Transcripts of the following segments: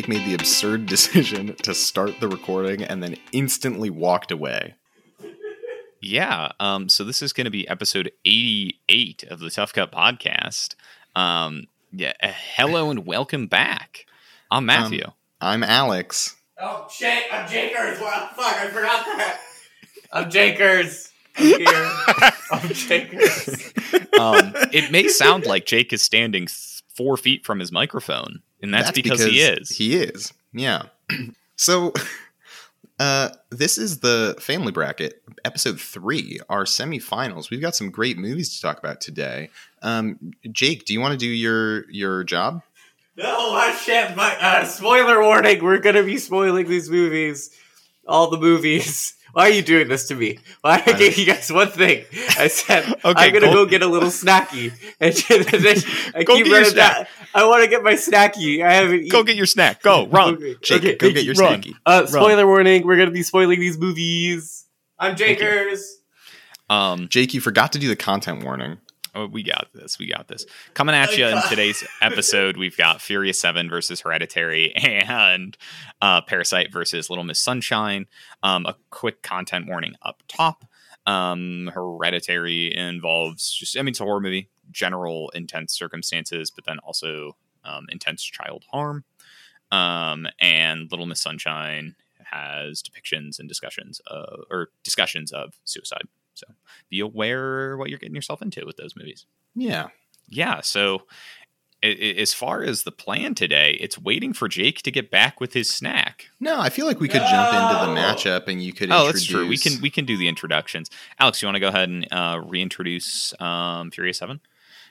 Jake made the absurd decision to start the recording and then instantly walked away. Yeah. Um, so this is going to be episode 88 of the Tough Cut podcast. Um, yeah. uh, hello and welcome back. I'm Matthew. I'm Alex. Oh shit! I'm Jakers. Well, fuck, I forgot that. I'm Jakers. I'm here. I'm Jakers. um, it may sound like Jake is standing four feet from his microphone, and that's, because, he is. He is. Yeah. so uh this is the family bracket, episode three, our semifinals. We've got some great movies to talk about today. Um Jake, do you want to do your your job? No, I shan't. My uh, spoiler warning. We're gonna be spoiling these movies. All the movies. Why are you doing this to me? Why I gave you guys one thing. I said I'm gonna go- go, get a little snacky, and then I Go keep get running down. I want to get my snacky. I haven't. Go eaten. get your snack. Go run. Okay, Jake, okay, go get your run. snacky. Uh, spoiler warning. We're gonna be spoiling these movies. I'm Jakers. Um, Jake, you forgot to do the content warning. Oh, we got this. We got this. Coming at you in today's episode, we've got Furious 7 versus Hereditary and uh, Parasite versus Little Miss Sunshine. Um, a quick content warning up top. Um, Hereditary involves just, I mean, it's a horror movie, general intense circumstances, but then also um, intense child harm. Um, and Little Miss Sunshine has depictions and discussions of, or discussions of suicide. So be aware what you're getting yourself into with those movies. Yeah. Yeah. So, i- i- as far as the plan today, it's waiting for Jake to get back with his snack. No, I feel like we could jump into the matchup and you could Oh, introduce that's true. We can we can do the introductions. Alex, you want to go ahead and uh, reintroduce um, Furious Seven?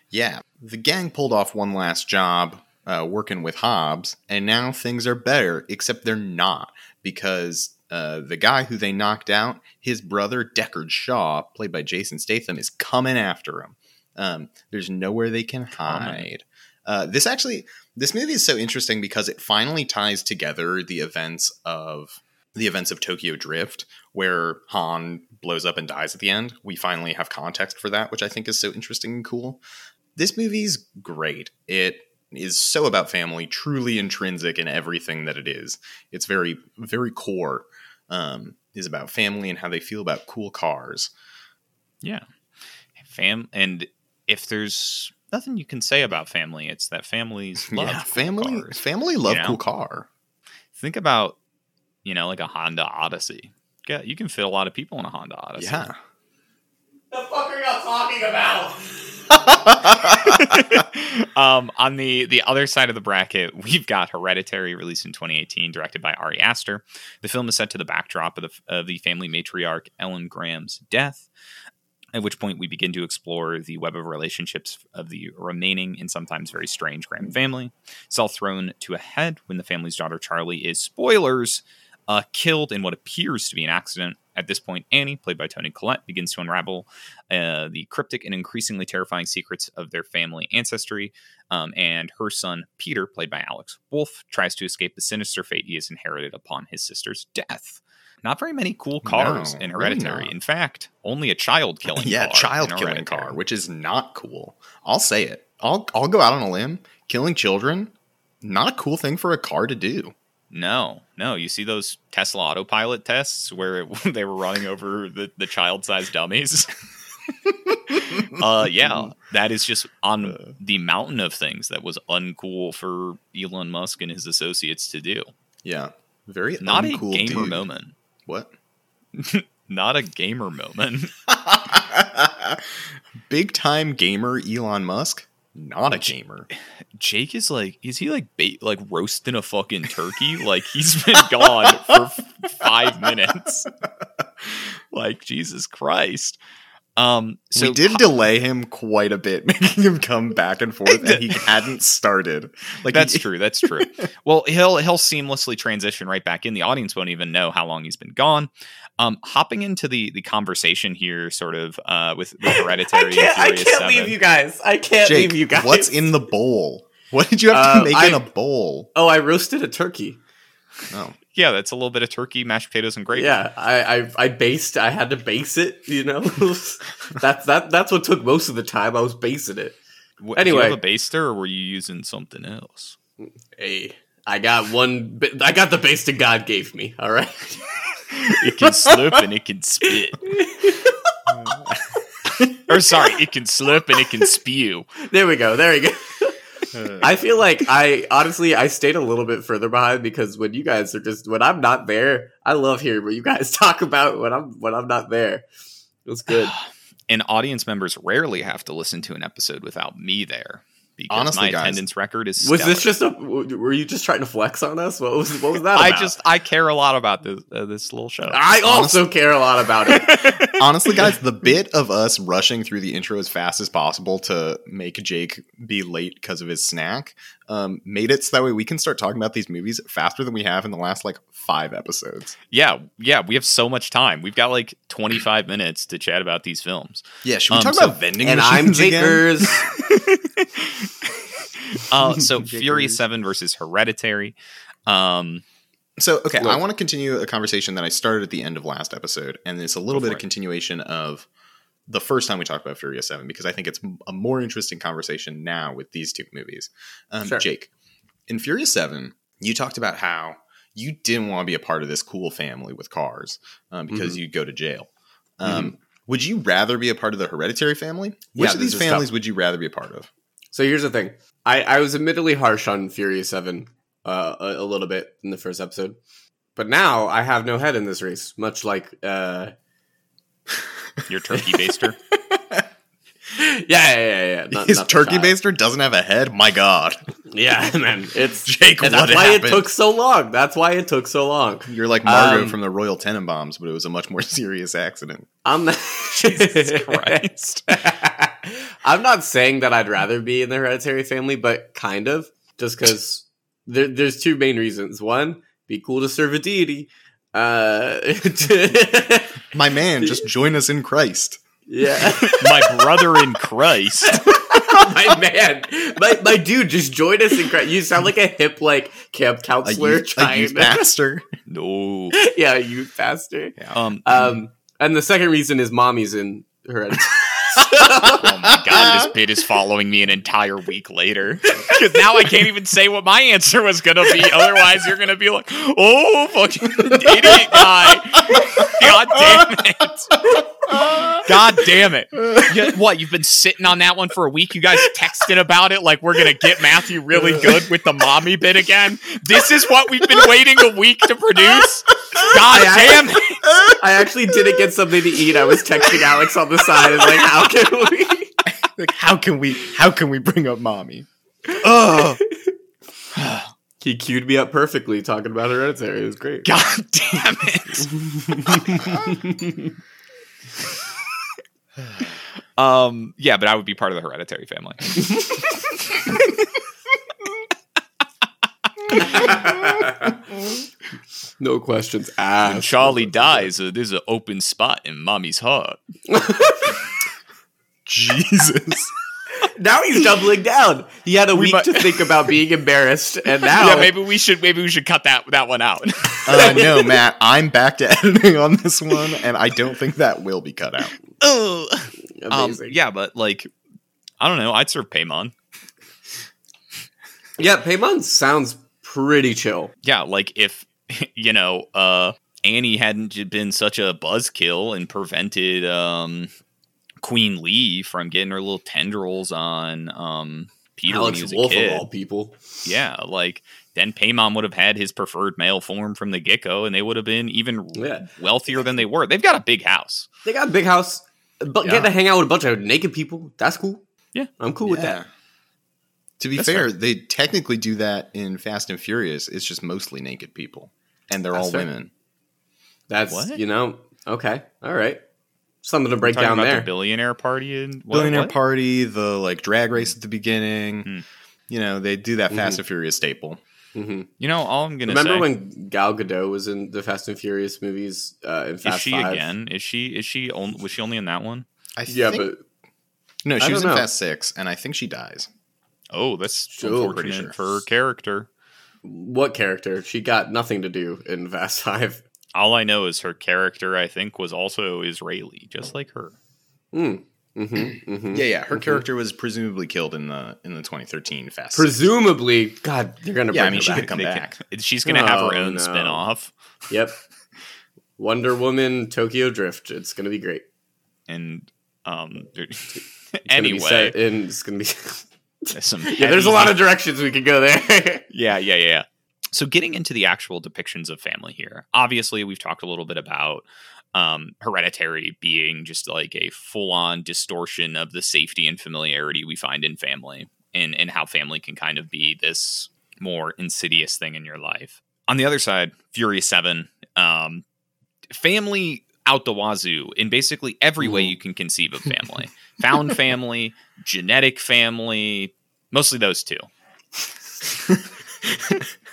Yeah, the gang pulled off one last job uh, working with Hobbs, and now things are better, except they're not because uh, the guy who they knocked out, his brother Deckard Shaw, played by Jason Statham, is coming after him. Um, there's nowhere they can hide. Uh, this actually, this movie is so interesting because it finally ties together the events of the events of Tokyo Drift, where Han blows up and dies at the end. We finally have context for that, which I think is so interesting and cool this movie's great. It is so about family, truly intrinsic in everything that it is. It's very, very core. Um, is about family and how they feel about cool cars. Yeah, fam. And if there's nothing you can say about family, it's that families love yeah, cool family, cars. family love you know? cool car. Think about you know like a Honda Odyssey. Yeah, you can fit a lot of people in a Honda Odyssey. Yeah, The fuck are y'all talking about? um, on the the other side of the bracket, we've got Hereditary, released in 2018, directed by Ari Aster. The film is set to the backdrop of the, of the family matriarch Ellen Graham's death. At which point, we begin to explore the web of relationships of the remaining and sometimes very strange Graham family. It's all thrown to a head when the family's daughter Charlie is spoilers uh, killed in what appears to be an accident. At this point, Annie, played by Toni Collette, begins to unravel uh, the cryptic and increasingly terrifying secrets of their family ancestry. Um, and her son, Peter, played by Alex Wolff, tries to escape the sinister fate he has inherited upon his sister's death. Not very many cool cars No, in Hereditary. not. In fact, only a child killing yeah, car. child in killing car, which is not cool. I'll say it. I'll I'll go out on a limb. Killing children, not a cool thing for a car to do. No, no. You see those Tesla autopilot tests where it, they were running over the, the child sized dummies? uh, yeah, that is just on the mountain of things that was uncool for Elon Musk and his associates to do. Yeah, very Not uncool a gamer dude. moment. What? Not a gamer moment. Big time gamer Elon Musk, not a gamer. Jake is like, is he like ba- like roasting a fucking turkey? like he's been gone for f- five minutes. like Jesus Christ. Um, so we did delay him quite a bit, making him come back and forth, and he hadn't started. Like that's he- true. That's true. well, he'll he'll seamlessly transition right back in. The audience won't even know how long he's been gone. Um, hopping into the the conversation here, sort of uh, with, with I can't. I can't 7. leave you guys. I can't Jake, leave you guys. what's in the bowl? What did you have to Uh, make I- in a bowl? Oh, I roasted a turkey. Oh, Yeah, that's a little bit of turkey, mashed potatoes, and gravy. Yeah, I, I I based. I had to base it. You know, that's that. That's what took most of the time. I was basing it. Wh- Anyway. you have a baster, or were you using something else? Hey, I got one. I got the base that God gave me. All right. It can slurp and it can spit. or sorry, it can slurp and it can spew. There we go. There we go. I feel like I honestly I stayed a little bit further behind because when you guys are just when I'm not there, I love hearing what you guys talk about when I'm when I'm not there. It's good. And audience members rarely have to listen to an episode without me there because Honestly, my guys, attendance record is. Was this just a? Were you just trying to flex on us? What was what was that? I just I care a lot about this uh, this little show. I also care a lot about it. Honestly, guys, the bit of us rushing through the intro as fast as possible to make Jake be late because of his snack um, made it so that way we can start talking about these movies faster than we have in the last like five episodes. yeah, yeah, we have so much time. We've got like 25 minutes to chat about these films. Yeah, should we Um, talk so- about vending and I'm machines again? Jakers. Uh, so Furious 7 versus Hereditary. Um, So, okay, I want to continue a conversation that I started at the end of last episode, and it's a little bit of it. continuation of the first time we talked about Furious 7 because I think it's a more interesting conversation now with these two movies. Um, Sure. Jake, in Furious 7, you talked about how you didn't want to be a part of this cool family with cars um, because Mhm. you'd go to jail. Um, Would you rather be a part of the hereditary family? Which Yeah, of these families tough. would you rather be a part of? So here's the thing. I, I was admittedly harsh on Furious 7 uh, a, a little bit in the first episode. But now I have no head in this race, much like uh your turkey baster. Yeah, yeah, yeah, yeah. Not, His not turkey baster doesn't have a head? My God. Yeah, man. It's Jake, and that's why happened? it took so long. That's why it took so long. You're like Margot Um, from the Royal Tenenbaums, but it was a much more serious accident. I'm not Jesus Christ. I'm not saying that I'd rather be in the hereditary family, but kind of. Just because there, there's two main reasons. One, be cool to serve a deity. Uh, My man, just join us in Christ. Yeah. My brother in Christ. my man, my, my dude, just join us in Christ. You sound like a hip like camp A counselor youth, a trying youth to, pastor. No. yeah, youth pastor. Um, Um, and the second reason is mommy's in hereditary. Oh my god, this bit is following me an entire week later. Because now I can't even say what my answer was gonna be. Otherwise, you're gonna be like, "Oh, fucking idiot guy! God damn it! God damn it! You- what? You've been sitting on that one for a week? You guys texting about it like we're gonna get Matthew really good with the mommy bit again? This is what we've been waiting a week to produce. God I- damn it! I actually didn't get something to eat. I was texting Alex on the side. and like, how can we? Like, how can we? How can we bring up mommy? Oh, He queued me up perfectly talking about hereditary. It was great. God damn it! Um, yeah, but I would be part of the hereditary family. no questions asked. When. Charlie dies, uh, there's an open spot in mommy's heart. Jesus! Now he's doubling down. He had a We week might- to think about being embarrassed, and now Yeah, maybe we should maybe we should cut that that one out. Uh, no, Matt, I'm back to editing on this one, and I don't think that will be cut out. um, yeah, but like, I don't know. I'd serve Paimon. yeah, Paimon sounds pretty chill. Yeah, like if you know, uh, Annie hadn't been such a buzzkill and prevented um, Queen Leigh from getting her little tendrils on um, Peter when he Alex was a Wolf kid. of all people. Yeah, like then Paimon would have had his preferred male form from the get go, and they would have been even Yeah. wealthier than they were. They've got a big house. They got a big house, but Yeah. get to hang out with a bunch of naked people. That's cool. Yeah. I'm cool with that. To be That's fair, they technically do that in Fast and Furious. It's just mostly naked people, and they're That's all fair. women. That's What? you know okay, all right. Something to break down about there. the billionaire party and what, Billionaire what? party, the like drag race at the beginning. Hmm. You know, they do that Fast Mhm. and Furious staple. hmm You know, all I'm gonna Remember say when Gal Gadot was in the Fast and Furious movies? Uh, in Fast is Fast she Five? again? Is she is she on, was she only in that one? I Yeah, think, but no, I she was in know. Fast Six, and I think she dies. Oh, that's Sure, unfortunate sure. for her character. what character? She got nothing to do in Fast Five. All I know is her character, I think, was also Israeli, just like her. Hmm. Mm-hmm, mm-hmm. Yeah, yeah. Her Mhm. character was presumably killed in the in the 2013 Fast. Presumably, God, you're gonna. Yeah, I bring mean, her she could back. come They back. can- she's going to have her Oh, own no. spin-off Yep. Wonder Woman Tokyo Drift. It's gonna be great. and um It's gonna be anyway, set in- it's gonna be. there's some yeah, there's a lot of directions we could go there. Yeah, yeah, yeah. So getting into the actual depictions of family here. Obviously, we've talked a little bit about um hereditary being just like a full-on distortion of the safety and familiarity we find in family and and how family can kind of be this more insidious thing in your life. On the other side, Furious 7 um family out the wazoo in basically every way you can conceive of family. Found family, genetic family, mostly those two.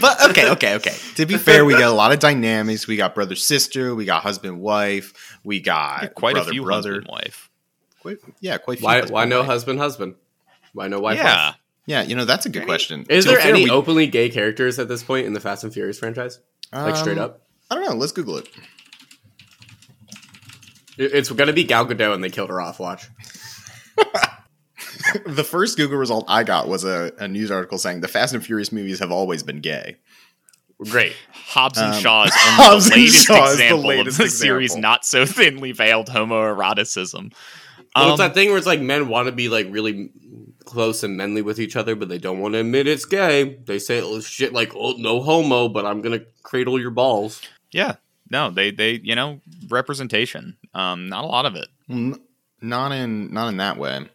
But okay, okay, okay. To be fair, we got a lot of dynamics. We got brother sister. We got husband wife. We got quite brother a few brother. husband wife. Quite, yeah, quite. a few why? Why no wife. husband husband? Why no wife? yeah, wife? Yeah, you know that's a good Any- question. Is To there fair, any we- openly gay characters at this point in the Fast and Furious franchise? Like straight um, up, I don't know. Let's Google it. It- it's gonna be Gal Gadot, and they killed her off. Watch. the first Google result I got was a, a news article saying the Fast and Furious movies have always been gay. Great. Hobbs and Um, Shaw is Hobbs only and the latest Shaw is the example latest of the series not so thinly veiled homoeroticism. Well, Um, it's that thing where it's like men want to be like really close and manly with each other, but they don't want to admit it's gay. They say oh, shit like, "Oh, no homo," but I'm gonna cradle your balls. yeah, no, they they you know representation. Um, not a lot of it. N- not in not in that way.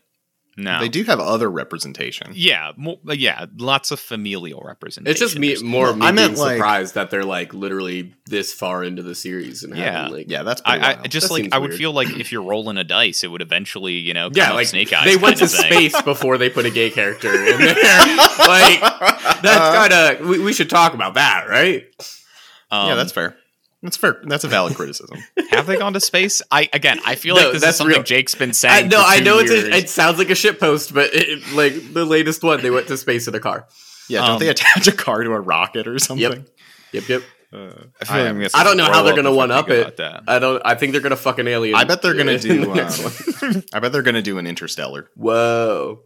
No, They do have other representation. Yeah, mo- yeah, lots of familial representation. It's just me There's- more Well, me I meant, being like- surprised that they're like literally this far into the series and Yeah. having like Yeah, that's I, I just That like seems I would weird. feel like if you're rolling a dice, it would eventually, you know, yeah, like snake eyes. they went to kind of thing. space before they put a gay character in there. like that's Uh, kind of we, we should talk about that, right? Um, yeah, that's fair. That's fair. That's a valid criticism. have they gone to space? I again, I feel No, like this that's is something real. Jake's been I, saying. no, for I two know it's a, it sounds like a shit post, but it, like the latest one, they went to space in a car. Yeah, don't Um, they attach a car to a rocket or something? Yep, yep. Uh, I, feel I like I'm gonna I don't know how they're gonna up if I one up it. that. I don't. I think they're gonna fucking alien. I bet they're gonna do. the next Um, one. I bet they're gonna do an Interstellar. Whoa.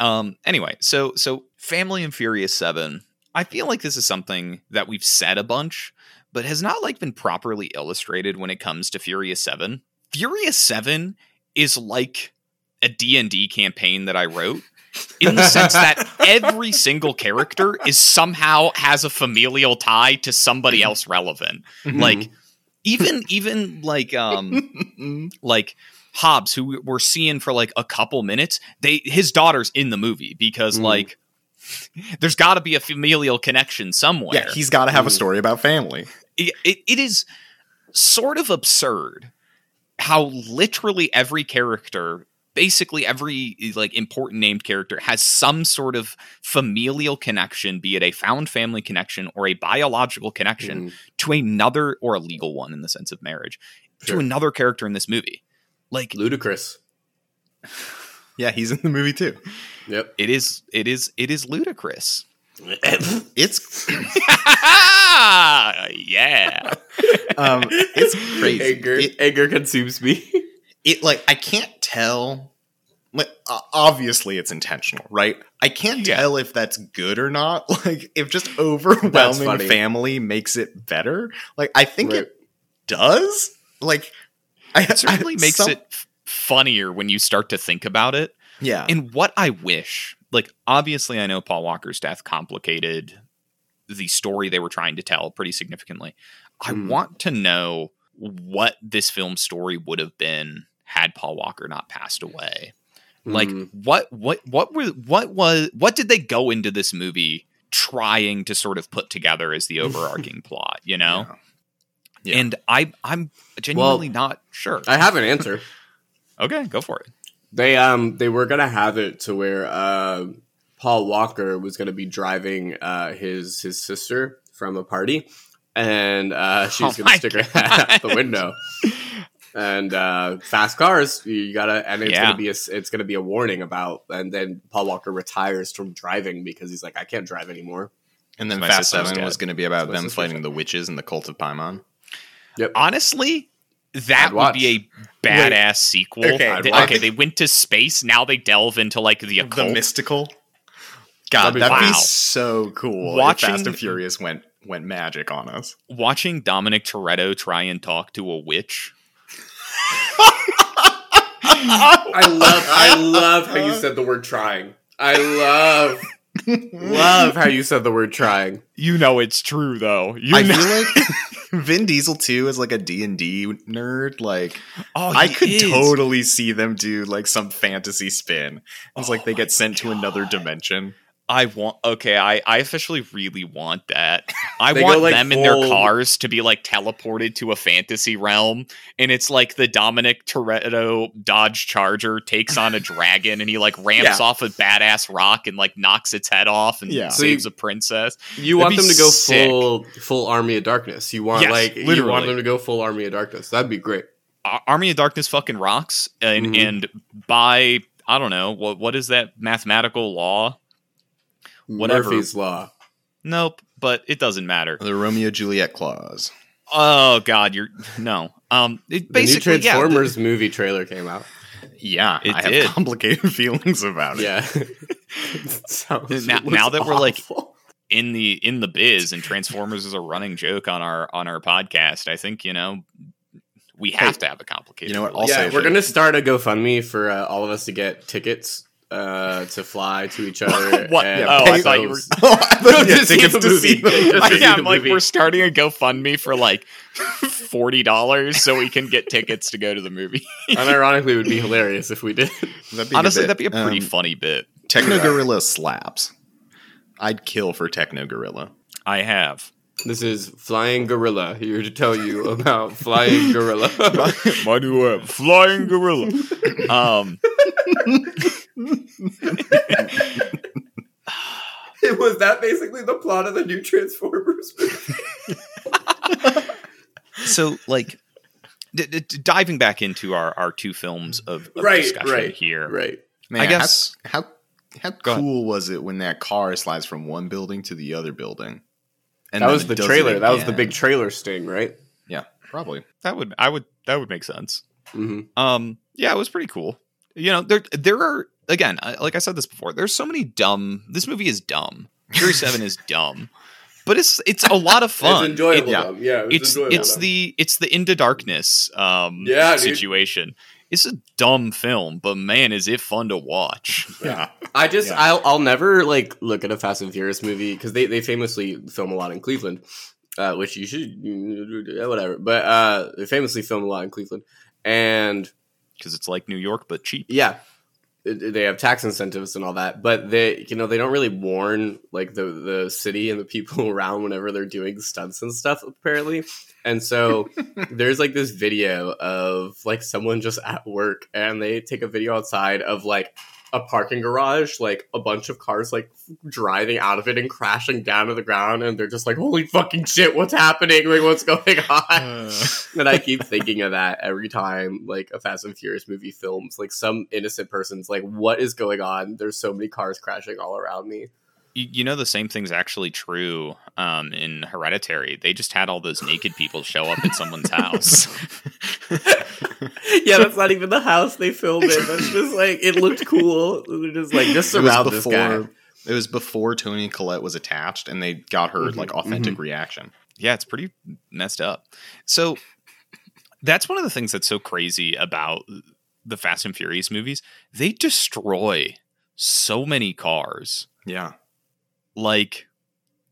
Um. Anyway, so so Family and Furious Seven. I feel like this is something that we've said a bunch, but has not like been properly illustrated when it comes to Furious Seven. Furious Seven is like a D and D campaign that I wrote. In the sense that every single character is somehow has a familial tie to somebody else relevant. Like even even like um like Hobbs, who we're seeing for like a couple minutes, they his daughter's in the movie because Mhm. like there's got to be a familial connection somewhere. yeah, he's got to have a story about family. it, it, it is sort of absurd how literally every character basically every like important named character has some sort of familial connection be it a found family connection or a biological connection Mhm. to another or a legal one in the sense of marriage Sure. to another character in this movie like ludicrous. Yeah, he's in the movie too. Yep. it is it is it is ludicrous It's yeah um, it's crazy. Anger, It, anger consumes me. it like I can't tell. Like obviously it's intentional, right? I can't Yeah. tell if that's good or not. Like if just overwhelming family makes it better. Like I think Right. it does. Like I it certainly I- makes some- it funnier when you start to think about it Yeah. And what I wish, like, obviously, I know Paul Walker's death complicated the story they were trying to tell pretty significantly. I Hmm. want to know what this film story would have been had Paul Walker not passed away. Like, Mm. what, what, what were, what was, what did they go into this movie trying to sort of put together as the overarching plot? You know, Yeah. Yeah. and I, I'm genuinely not sure. I have an answer. okay, go for it. They um they were gonna have it to where uh, Paul Walker was gonna be driving uh, his his sister from a party, and uh, she was Oh gonna my stick her head out the window. And uh, fast cars, you gotta, and it's Yeah. gonna be a it's gonna be a warning about, and then Paul Walker retires from driving because he's like, I can't drive anymore. and then My Fast Seven dead. was going to be about them fighting the witches and the cult of Paimon. honestly that I'd would watch. be a badass sequel. Okay, They- okay, they went to space. Now they delve into like the the mystical. God, That'd be- that'd be, so cool. Watching- if Fast and Furious went went magic on us. Watching Dominic Toretto try and talk to a witch. I love I love how you said the word trying. I love love how you said the word trying. You know it's true though. You I know- feel like Vin Diesel too is like a D and D nerd. Like oh, I could is. totally see them do like some fantasy spin. It's like Oh they get sent to another dimension. I want. Okay, I I officially really want that. I They go, want like, them in their cars to be like teleported to a fantasy realm, and it's like the Dominic Toretto Dodge Charger takes on a dragon, and he like ramps Yeah. off a badass rock and like knocks its head off and Yeah. saves So a princess. You That'd want them to go sick. full full Army of Darkness. You want Yes, like you want them to go full Army of Darkness. That'd be great. Army of Darkness fucking rocks, and Mhm. and by I don't know what what is that mathematical law? Whatever. Murphy's Law. Nope, but it doesn't matter. The Romeo Juliet clause. Oh God, you're no. Um, it The new basically yeah, the- Transformers movie trailer came out. Yeah, It I did. have complicated feelings about it. Yeah. Sounds- Now- looks now that we're, like, in the in the biz and Transformers is a running joke on our on our podcast. I think you know we have Hey, to have a complicated. you know what, release. I'll yeah, we're gonna start a GoFundMe for uh, all of us to get tickets uh, to fly to each other. What? and Oh, I thought you were Oh, I thought No, you had to see tickets to see the movie. Just to see yeah, I'm like movie. we're starting a GoFundMe for like forty dollars so we can get tickets to go to the movie. Unironically, it would be hilarious if we did. That'd be a good Honestly, that'd be a pretty Um, funny bit. Techno Gorilla slaps. I'd kill for Techno Gorilla. I have. This is Flying Gorilla here to tell you about Flying Gorilla. My new app, Flying Gorilla. Um, was that basically the plot of the new Transformers movie? so like d- d- d- diving back into our our two films of, of Right, discussion right, here. Right. Man, I guess- how how, how Go ahead. cool was it when that car slides from one building to the other building? And that was the trailer. That was the big trailer sting, right? Yeah, probably. That would I would that would make sense. hmm Um, yeah, it was pretty cool. You know, there there are again, I- like I said this before. There's so many dumb. This movie is dumb. Fury Seven is dumb, but it's it's a lot of fun. It's enjoyable. It- yeah. though. yeah, it it's enjoyable, it's though. the it's the into darkness um Yeah, dude. situation. It's a dumb film, but man, is it fun to watch. Yeah. I just Yeah. I'll I'll never like look at a Fast and Furious movie because they they famously film a lot in Cleveland, uh, which you should whatever. But uh, they famously film a lot in Cleveland, and Because it's like New York, but cheap. yeah, it- they have tax incentives and all that. But they you know they don't really warn like the the city and the people around whenever they're doing stunts and stuff apparently. And so there's like this video of like someone just at work and they take a video outside of like a parking garage, like a bunch of cars like driving out of it and crashing down to the ground, and they're just like, "Holy fucking shit, what's happening? Like, what's going on?" Uh, and I keep thinking of that every time like a Fast and Furious movie films. Like some innocent person's like, "What is going on?" There's so many cars crashing all around me. You, you know, the same thing's actually true um, in Hereditary. They just had all those naked people show up at someone's house. yeah, that's not even the house they filmed in. That's just like it looked cool. They're just like just it was surround this guy. before. It was before Toni Collette was attached, and they got her Mhm, like authentic reaction. yeah, it's pretty messed up. So that's one of the things that's so crazy about the Fast and Furious movies. They destroy so many cars. Yeah, Like,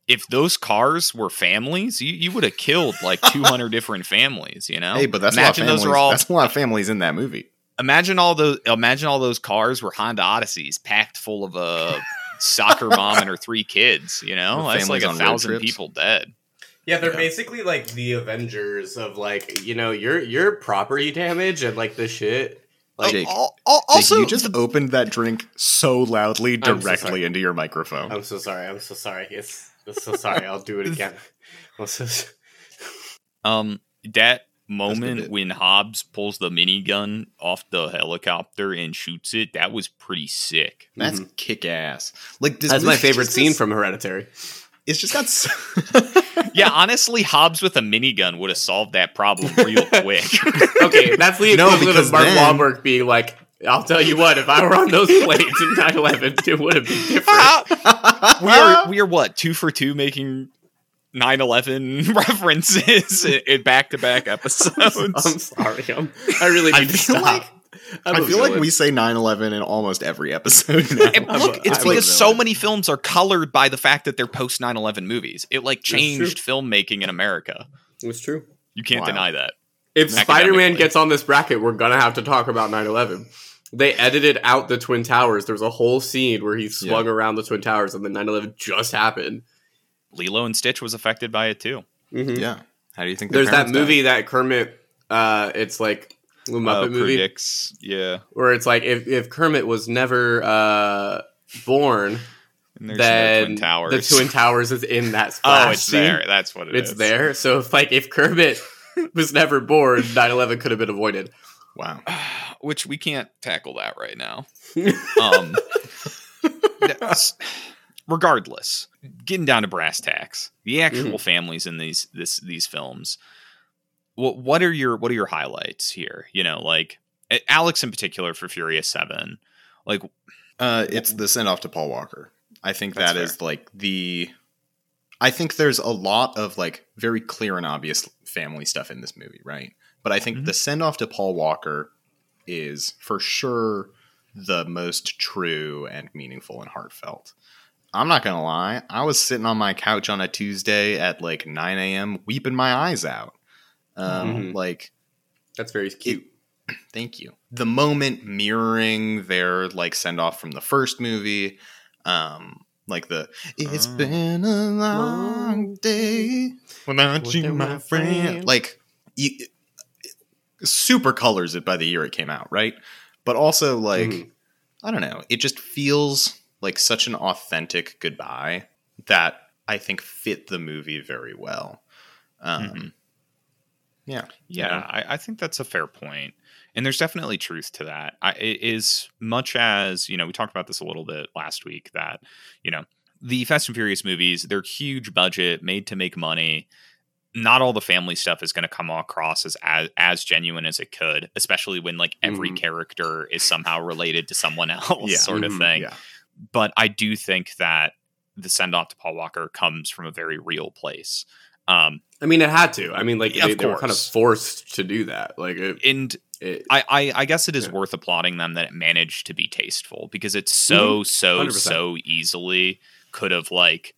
if those cars were families, you, you would have killed like 200 different families, you know? hey, but that's imagine a lot of those families, are all that's a lot of families in that movie. imagine all those imagine all those cars were Honda Odysseys packed full of a soccer mom and her three kids, you know? With That's like a thousand people dead. Yeah, they're Yeah. basically like the Avengers of like you know your your property damage and like the shit. Like Jake, Al- al- Jake, also, you just opened that drink so loudly I'm so directly into your microphone. I'm so sorry. I'm so sorry. It's I'm so sorry. I'll do it again. I'm so Um, that moment when Hobbs pulls the minigun off the helicopter and shoots it, that was pretty sick. That's kick ass. Like this That's my favorite scene has- from Hereditary. It's just got. So, yeah, honestly, Hobbs with a minigun would have solved that problem real quick. okay, that's the No, equivalent because of Mark then- Wahlberg being like, "I'll tell you what, if I were on those planes in 9/11, it would have been different." we are we are what two for two making 9-11 references in back to back episodes. I'm sorry, I'm, I really I need to feel stop. like- I'm I a feel like villain. we say 9/11 in almost every episode. Now. Look, it's I'm because so many films are colored by the fact that they're post 9-11 movies. It like changed filmmaking in America. It's true. You can't Wow. deny that. If Spider-Man gets on this bracket, we're gonna have to talk about 9/11. They edited out the Twin Towers. There's a whole scene where he swung around the Twin Towers, and then 9/11 just happened. Lilo and Stitch was affected by it too. Mhm. yeah. How do you think? their There's that parents died? movie that Kermit. Uh, it's like the Muppet Uh, movie predicts, yeah. where it's like if, if Kermit was never uh, born, And then no Twin the Twin Towers is in that splash oh, it's scene. there. That's what it is. It's there. So if like if Kermit was never born, 9/11 could have been avoided. Wow. Which we can't tackle that right now. Um, regardless, getting down to brass tacks, the actual Mhm. families in these this these films. What what are your what are your highlights here? You know, like Alex in particular for Furious Seven. Like, Uh, it's the send off to Paul Walker. I think that is like the. I think there's a lot of like very clear and obvious family stuff in this movie, right? But I think Mhm. the send off to Paul Walker is for sure the most true and meaningful and heartfelt. I'm not gonna lie, I was sitting on my couch on a Tuesday at like 9 a.m. weeping my eyes out. Um, Mhm. Like That's very cute. Thank you. The moment mirroring their like send off from the first movie, um, like the "It's Oh. been a long day without you, Without my my friend," friend. like you, super colors it by the year it came out, right? But also like Mhm. I don't know, it just feels like such an authentic goodbye that I think fit the movie very well. Um, Mhm. Yeah, Yeah, know? I, I think that's a fair point, and there's definitely truth to that. I, it is much as you know, we talked about this a little bit last week. That you know, the Fast and Furious movies, they're huge budget, made to make money. Not all the family stuff is going to come across as, as as genuine as it could, especially when like every Mhm. character is somehow related to someone else, Yeah. sort of Mhm. thing. yeah, But I do think that the send off to Paul Walker comes from a very real place. Um, I mean, it had to. I mean, like Yeah, they, they were kind of forced to do that. Like it, and it I, I, I guess it is Yeah. worth applauding them that it managed to be tasteful because it's so so 100%. so easily could have like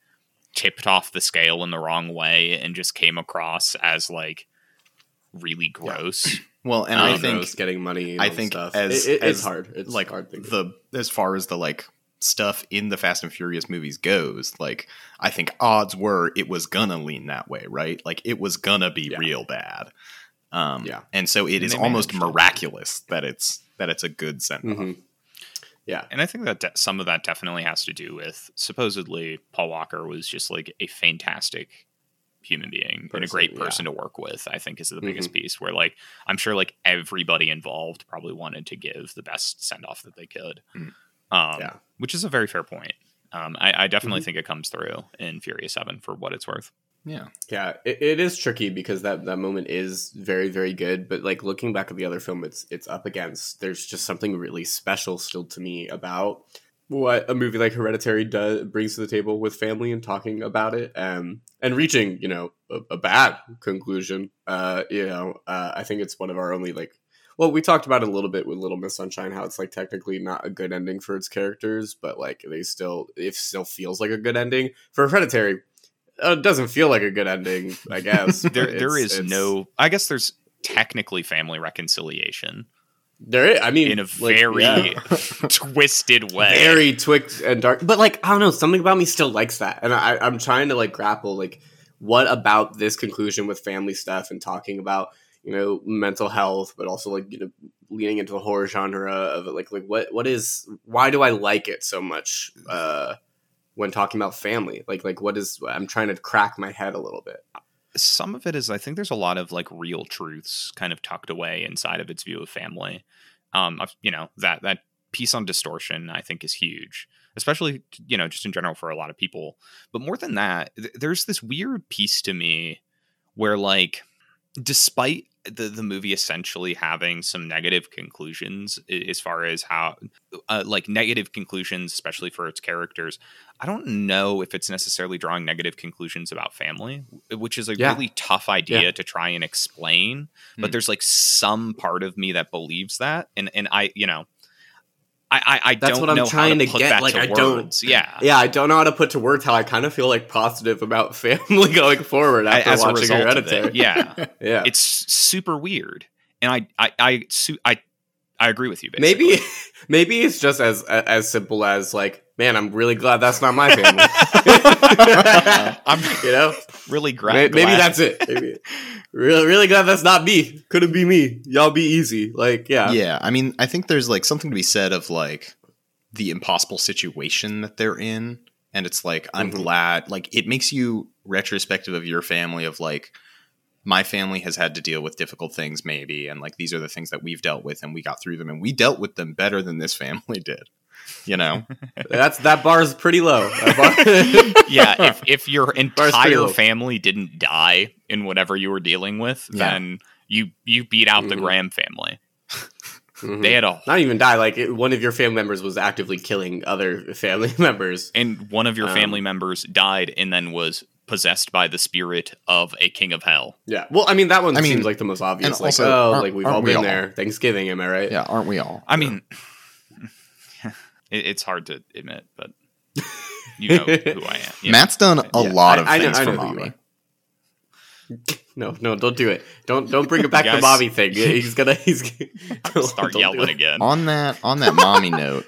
tipped off the scale in the wrong way and just came across as like really gross. well, and Um, I I think getting money. And I think stuff. as- It- it- it's as, hard. It's like hard thing. the as far as the like stuff in the Fast and Furious movies goes, like I think odds were it was gonna lean that way, right? Like it was gonna be Yeah. real bad. Um, Yeah. and so it And is almost managed it. miraculous that it's that it's a good send off. Mhm. Yeah. And I think that de- some of that definitely has to do with supposedly Paul Walker was just like a fantastic human being and a Person, great yeah. person to work with. I think is the Mm-hmm. biggest piece where like I'm sure like everybody involved probably wanted to give the best send off that they could. Mm. Um, Yeah. which is a very fair point. Um, I, I definitely Mhm. think it comes through in Furious Seven for what it's worth. Yeah, Yeah, it, it is tricky because that, that moment is very very good. But like looking back at the other film, it's it's up against. There's just something really special still to me about what a movie like Hereditary does brings to the table with family and talking about it, um, and reaching you know a, a bad conclusion. Uh, you know, uh, I think it's one of our only like. Well, we talked about it a little bit with Little Miss Sunshine, how it's like technically not a good ending for its characters, but like they still, it still feels like a good ending for Hereditary uh, it doesn't feel like a good ending, I guess. There there it's- no. I guess there's technically family reconciliation There, is, I mean, in a like, very yeah. twisted way. very twixt and dark. But like, I don't know, something about me still likes that, and I, I'm trying to like grapple like what about this conclusion with family stuff and talking about you know mental health, but also like you know leaning into the horror genre of it. Like, like what what is why do I like it so much? Uh, when talking about family, like like what is I'm trying to crack my head a little bit. some of it is I think there's a lot of like real truths kind of tucked away inside of its view of family. Um, I've, you know that that piece on distortion I think is huge, especially you know just in general for a lot of people. But more than that, th- there's this weird piece to me where like despite the the movie essentially having some negative conclusions as far as how uh, like negative conclusions especially for its characters i don't know if it's necessarily drawing negative conclusions about family which is a Yeah. really tough idea Yeah. to try and explain but Hmm. there's like some part of me that believes that and and i you know i i, I That's don't what I'm know trying how to, to put get, like, to I don't- yeah Yeah, I don't know how to put to words how I kind of feel like positive about family going forward after as watching Hereditary. it yeah Yeah. it's super weird and i i i su- i, I agree with you basically. maybe maybe it's just as as simple as like, man, I'm really glad that's not my family. I'm you know, really gra- maybe glad. that's it. Maybe. Really, really glad that's not me. Couldn't be me. Y'all be easy. Like, yeah, yeah, I mean, I think there's like something to be said of like the impossible situation that they're in, and it's like I'm Mhm. glad. Like it makes you retrospective of your family of like my family has had to deal with difficult things maybe and like these are the things that we've dealt with and we got through them and we dealt with them better than this family did you know that's that bar is pretty low. Bar- yeah, if if your entire family didn't die in whatever you were dealing with, Yeah. then you you beat out the Mhm. Graham family. Mhm. They had a not even die. Like it, one of your family members was actively killing other family members. and one of your Um, family members died and then was possessed by the spirit of a king of hell. Yeah. Well, I mean that one I mean, seems like the most obvious. Like, also, oh, like we've aren't all we been all? there. Thanksgiving, am I right? yeah aren't we all I mean, it, it's hard to admit, but you know who I am. you know. matt's done a Yeah, lot of I things I for know who you mommy. No, no, don't do it. Don't don't bring it back You to guys- Bobby thing. He's gonna he's gonna start don't do yelling again. on that on that mommy note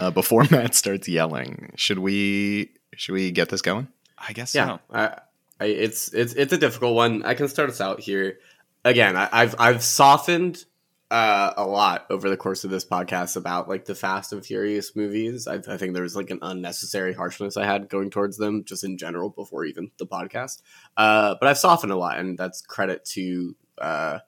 uh, before matt starts yelling should we should we get this going I guess Yeah, so. I, I, it's it's it's a difficult one. I can start us out here. Again, I, I've I've softened uh, a lot over the course of this podcast about like the Fast and Furious movies. I, I think there was like an unnecessary harshness I had going towards them, just in general, before even the podcast. Uh, but I've softened a lot, and that's credit to uh,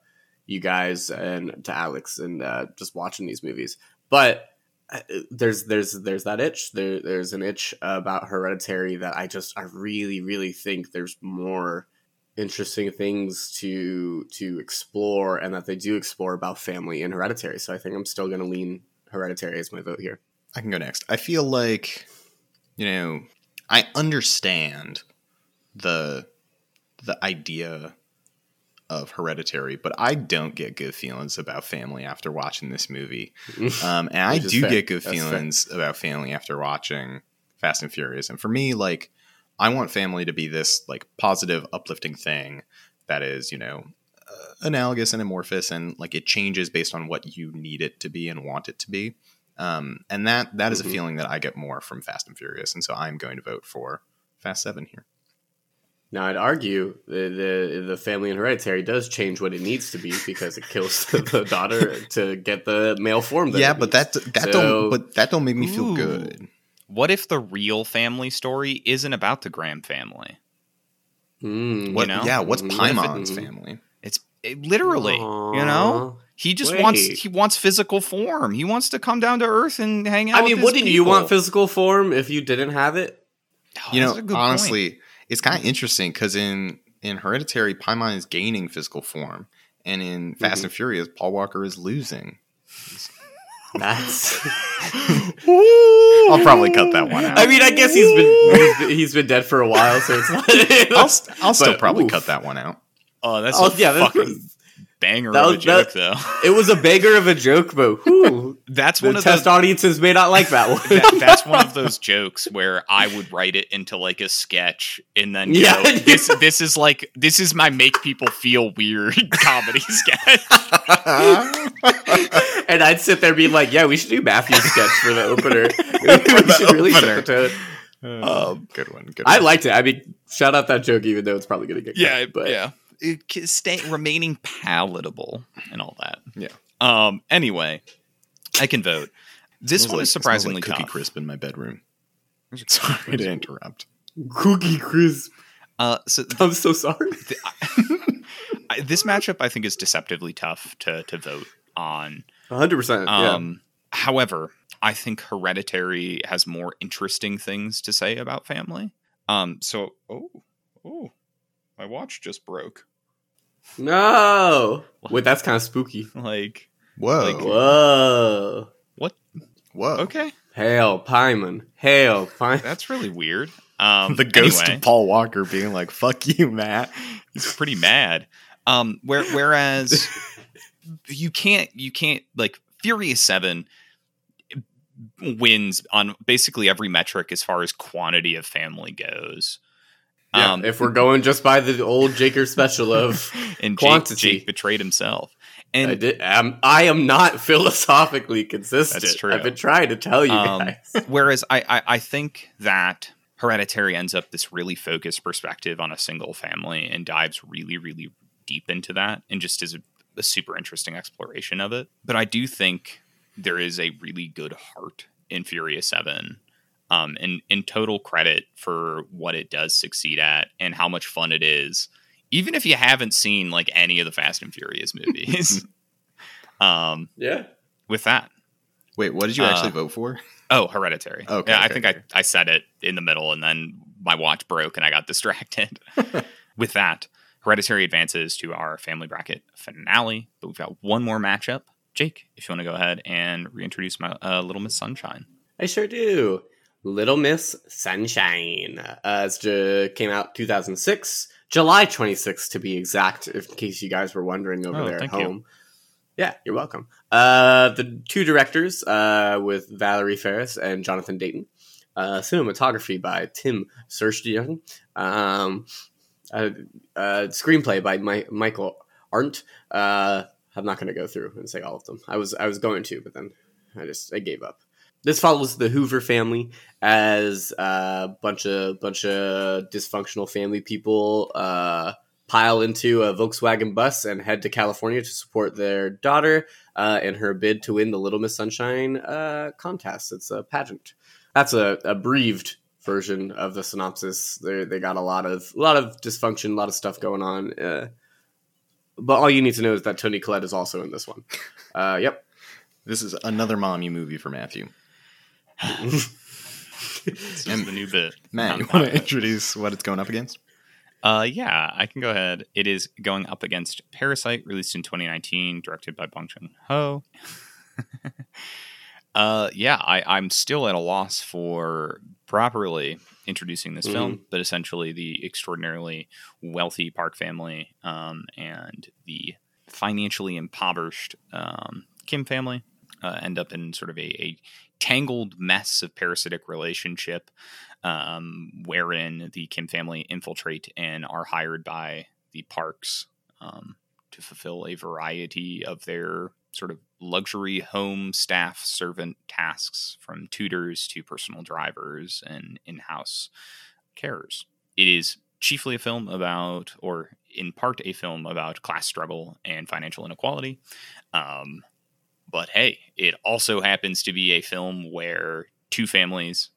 you guys and to Alex and uh, just watching these movies. But uh, there's there's there's that itch. There there's an itch about Hereditary that I just I really really think there's more interesting things to to explore and that they do explore about family in Hereditary. So I think I'm still going to lean Hereditary as my vote here. I can go next. I feel like, you know, I understand the the idea of hereditary, but I don't get good feelings about family after watching this movie. Um, and I do fair. get good That's fair. feelings about family after watching Fast and Furious. And for me, like, I want family to be this like positive, uplifting thing that is, you know, uh, analogous and amorphous, and like it changes based on what you need it to be and want it to be. Um, and that that is Mhm. a feeling that I get more from Fast and Furious, and so I'm going to vote for Fast Seven here. Now I'd argue the, the the family in Hereditary does change what it needs to be because it kills the daughter to get the male form. That yeah, but needs. that that So- don't but that don't make me feel Ooh. good. What if the real family story isn't about the Graham family? Mm. What? know? Yeah, what's. What if it- Paimon's family? It's it, literally, you know, he just wants he wants physical form. He wants to come down to Earth and hang out. I mean, with wouldn't you want physical form if you didn't have it? Oh, you know, a good point. honestly, it's kind of interesting because in in Hereditary, Paimon is gaining physical form, and in Fast Mhm. and Furious, Paul Walker is losing. That's. I'll probably cut that one out. I mean, I guess he's been he's been, he's been dead for a while, so it's not. I'll, st- I'll still But, probably oof. cut that one out. oh, that's Oh a yeah, that's, fucking banger that of a joke, that- though. it was a banger of a joke, but whew, That's the one of test the audiences may not like that one. that, that's one of those jokes where I would write it into like a sketch and then go, Yeah. this this is like this is my make people feel weird comedy sketch. and I'd sit there being like, "Yeah, we should do Matthew's sketch for the opener. we should really set the tone." Um, good one. Good. I one. liked it. I mean, shout out that joke, even though it's probably going to get cut, yeah, but yeah. It, stay remaining palatable and all that. Yeah. Um. Anyway, I can vote. This one like- is surprisingly like cookie tough. crisp in my bedroom. Sorry to interrupt. Cookie Crisp. Uh. So I'm so sorry. th- I, this matchup, I think, is deceptively tough to to vote on. 100. percent Yeah. Um, however, I think Hereditary has more interesting things to say about family. Um, so oh oh, my watch just broke. No. Wait, that's kind of spooky. Like Whoa. Like- Whoa. what? Whoa. Okay, Hail, Paimon. Hail, Paimon. that's really weird. Um, the ghost anyway. of Paul Walker being like, fuck you, Matt. he's pretty mad. Um, where, whereas you can't, you can't like Furious Seven wins on basically every metric as far as quantity of family goes. Yeah, Um, if we're going just by the old Jaker special of and Jake, quantity. Jake betrayed himself. And I did um, I am not philosophically consistent. That's true. I've been trying to tell you Um, guys. Whereas I, I, I think that Hereditary ends up this really focused perspective on a single family and dives really, really deep into that and just is a, a super interesting exploration of it. But I do think there is a really good heart in Furious 7. Um, and in total credit for what it does succeed at and how much fun it is, even if you haven't seen like any of the Fast and Furious movies. um, Yeah. with that, Wait, what did you Uh, actually vote for? Oh, Hereditary. Okay, yeah, I think okay. I, I said it in the middle and then my watch broke and I got distracted. With that, Hereditary advances to our family bracket finale, but we've got one more matchup. Jake, if you want to go ahead and reintroduce my uh, Little Miss Sunshine. I sure do. Little Miss Sunshine. Uh, it came out 2006, July 26th to be exact, if, in case you guys were wondering over Oh, there at thank you. home. Yeah, you're welcome. Uh, the two directors uh, with Valerie Faris and Jonathan Dayton. Uh, cinematography by Tim Surstian. Um, uh, uh, screenplay by Mi- Michael Arndt. Uh, I'm not going to go through and say all of them. I was I was going to, but then I just I gave up. This follows the Hoover family as a bunch of bunch of dysfunctional family people uh, pile into a Volkswagen bus and head to California to support their daughter uh, in her bid to win the Little Miss Sunshine uh, contest. It's a pageant. That's a, a breathed version of the synopsis. They they got a lot of a lot of dysfunction, a lot of stuff going on. Uh, but all you need to know is that Toni Collette is also in this one. Uh, yep. This is another mommy movie for Matthew. This is the new bit. Matt, on you want to introduce what it's going up against? Uh, yeah, I can go ahead. It is going up against Parasite, released in 2019, directed by Bong Joon Ho. uh, yeah, I, I'm still at a loss for properly introducing this film, but essentially the extraordinarily wealthy Park family um, and the financially impoverished um, Kim family uh, end up in sort of a, a tangled mess of parasitic relationship um, wherein the Kim family infiltrate and are hired by the parks um, to fulfill a variety of their sort of luxury home staff servant tasks, from tutors to personal drivers and in house carers. It is chiefly a film about, or in part a film about class struggle and financial inequality. Um, but hey, it also happens to be a film where two families,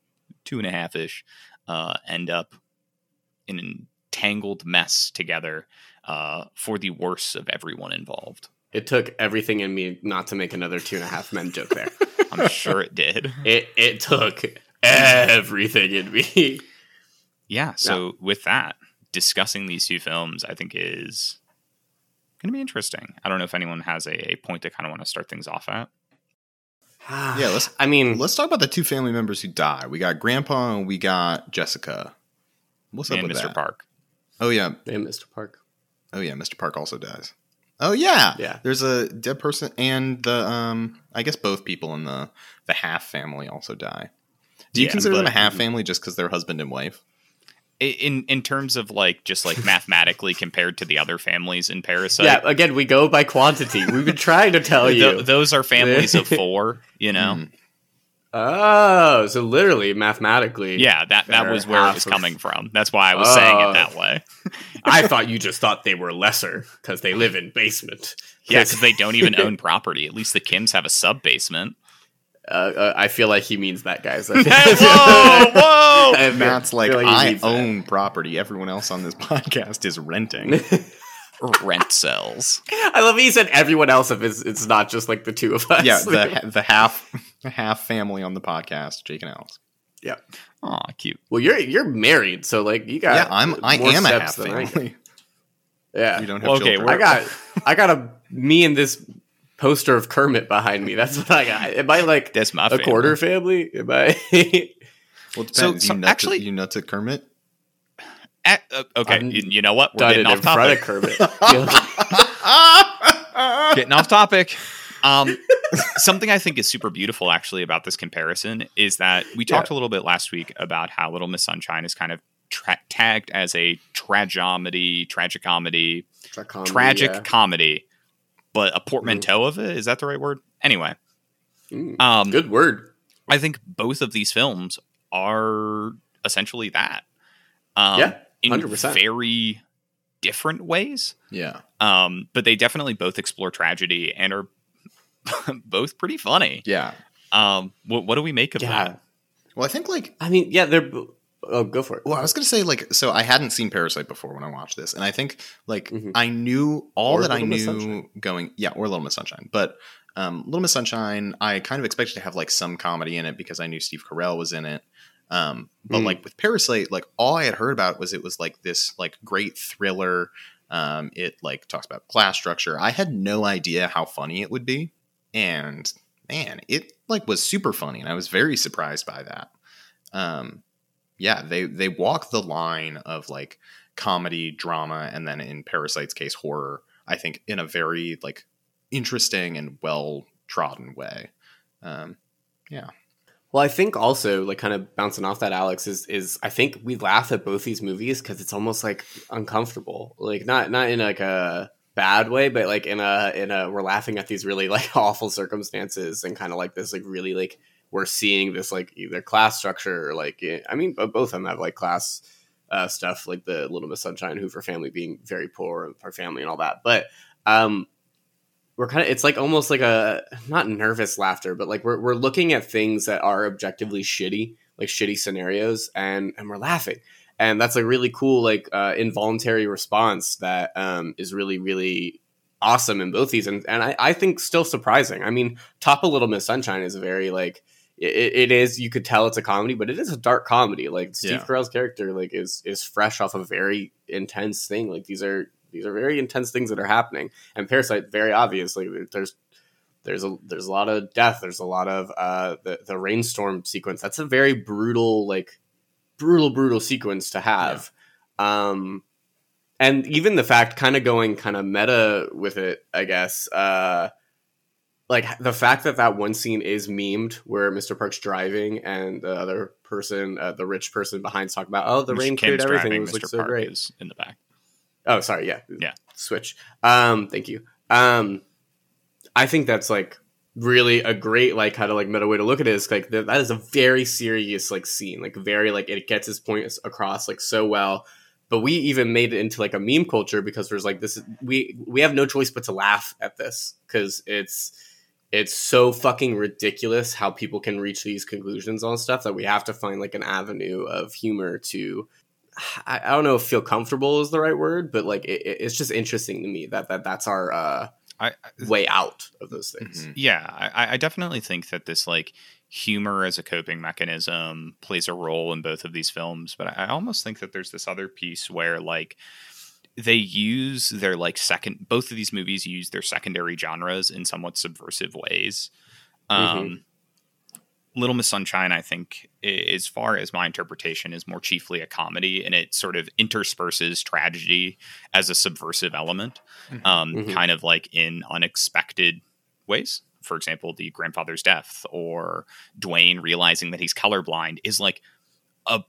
two and a half ish, uh, end up in an tangled mess together uh, for the worse of everyone involved. It took everything in me not to make another two and a half men joke there. I'm sure it did. it it took everything in me. Yeah. So with that, discussing these two films, I think is going to be interesting. I don't know if anyone has a, a point they kind of want to start things off at. Yeah, let's- I mean, Let's talk about the two family members who die. We got Grandpa and we got Jessica. What's up and with Mr. that? Park. Oh yeah, and Mr. Park. oh yeah. Mr. Park also dies. Oh yeah, Yeah. There's a dead person, and the um, I guess both people in the the half family also die. Do you Yeah, consider them a half family just because they're husband and wife? In in terms of like just like mathematically compared to the other families in Parasite, yeah, again, we go by quantity. We've been trying to tell you. th- those are families of four. You know, Mm. oh, so literally, mathematically. yeah, that that was where it was of- coming from. That's why I was saying Oh. it that way. I thought you just thought they were lesser because they live in basement. Yeah, because they don't even own property. At least the Kims have a sub basement. Uh, uh, I feel like he means that, guys. whoa, whoa! I feel- Matt's like, feel he I means that. own property. Everyone else on this podcast is renting. Rent cells. I love he said everyone else if it's, it's not just like the two of us. yeah, the the half half family on the podcast, Jake and Alex. Yeah. Aw, cute. Well, you're you're married, so like you got yeah, I'm. I am a half family. Yeah, You don't have Well, okay, children. I got I got a me and this poster of Kermit behind me. That's what I got. Am I like That's my a family. quarter family? Am I? Well, it So- depends. so you nuts actually- at, you nuts at Kermit. Eh, uh, okay, you, you know what? We're Done getting it in off front of topic. Kermit. Getting off topic. Um, something I think is super beautiful actually about this comparison is that we talked a little bit last week about how Little Miss Sunshine is kind of tra- tagged as a tragomedy, tragicomedy, Tracomedy, tragic yeah. comedy, but a portmanteau of it is that the right word? Anyway, Mm, um, Good word. I think both of these films are essentially that. Um, Yeah, in 100%. very different ways. Yeah. Um, but they definitely both explore tragedy and are both pretty funny. Yeah. Um, what, what do we make of Yeah. that? Well, I think like I mean, yeah, they're. Oh, go for it. Well, I was gonna say like so I hadn't seen Parasite before when I watched this, and I think like Mhm. I knew all Or that I Little Miss knew going yeah, or Little Miss Sunshine, but um, Little Miss Sunshine I kind of expected to have like some comedy in it because I knew Steve Carell was in it. Um, but Mm. like with Parasite, like all I had heard about was it was like this like great thriller. Um, it like talks about class structure. I had no idea how funny it would be, and man, it like was super funny, and I was very surprised by that. Um, yeah, they they walk the line of like comedy, drama, and then in Parasite's case, horror. I think in a very like interesting and well trodden way. Um, yeah. Well, I think also like kind of bouncing off that, Alex is is I think we laugh at both these movies because it's almost like uncomfortable, like not not in like a bad way, but like in a in a we're laughing at these really like awful circumstances and kind of like this like really like we're seeing this like either class structure or like eh, I mean both of them have like class uh, stuff like the Little Miss Sunshine, Hoover family being very poor and her family and all that, but um we're kind of it's like almost like a not nervous laughter but like we're, we're looking at things that are objectively shitty like shitty scenarios and and we're laughing. And that's a really cool like uh, involuntary response that um, is really really awesome in both these and, and I, I think still surprising. I mean top of little miss sunshine is a very like it, it is you could tell it's a comedy but it is a dark comedy. Like steve Yeah. carell's character like is is fresh off a very intense thing. Like these are these are very intense things that are happening. And Parasite very obviously there's there's a there's a lot of death. There's a lot of uh the, the rainstorm sequence. That's a very brutal like brutal brutal sequence to have. Um and even the fact kind of going kind of meta with it i guess uh like the fact that that one scene is memed where mr park's driving and the other person uh, the rich person behind's talking about oh the rain cleared everything it was like so Park great is in the back. Oh, sorry. Yeah. Yeah. Switch. Um, thank you. Um, I think that's like really a great like kind of like meta way to look at it is like that, that is a very serious like scene like very like it gets its point across like so well but we even made it into like a meme culture because there's like this we we have no choice but to laugh at this because it's it's so fucking ridiculous how people can reach these conclusions on stuff that we have to find like an avenue of humor to I, I don't know if feel comfortable is the right word, but like it, it- it's just interesting to me that that that's our uh, I, way out of those things. Mhm. yeah, I, I definitely think that this like humor as a coping mechanism plays a role in both of these films, but I, I almost think that there's this other piece where like they use their like second both of these movies use their secondary genres in somewhat subversive ways. Um Little Miss Sunshine, I think, as far as my interpretation, is more chiefly a comedy, and it sort of intersperses tragedy as a subversive element, um, Mhm. kind of like in unexpected ways. For example, the grandfather's death, or Dwayne realizing that he's colorblind, is like a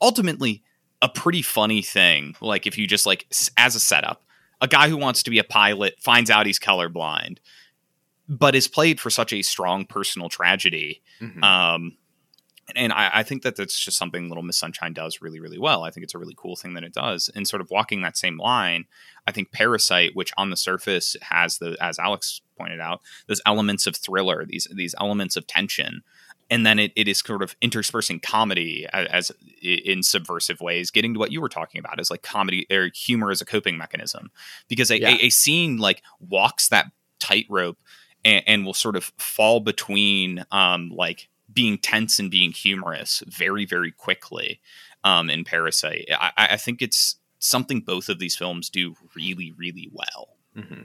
ultimately a pretty funny thing. Like if you just like as a setup, a guy who wants to be a pilot finds out he's colorblind, but is played for such a strong personal tragedy Mhm. um, and I, I think that that's just something Little Miss Sunshine does really, really well. I think it's a really cool thing that it does. And sort of walking that same line, I think Parasite, which on the surface has the, as Alex pointed out, those elements of thriller, these these elements of tension, and then it, it is sort of interspersing comedy as, as in subversive ways, getting to what you were talking about is like comedy or humor as a coping mechanism, because a, Yeah. a, a scene like walks that tightrope and, and will sort of fall between um, like being tense and being humorous very very quickly um, in Parasite. I, I think it's something both of these films do really really well. Mm-hmm.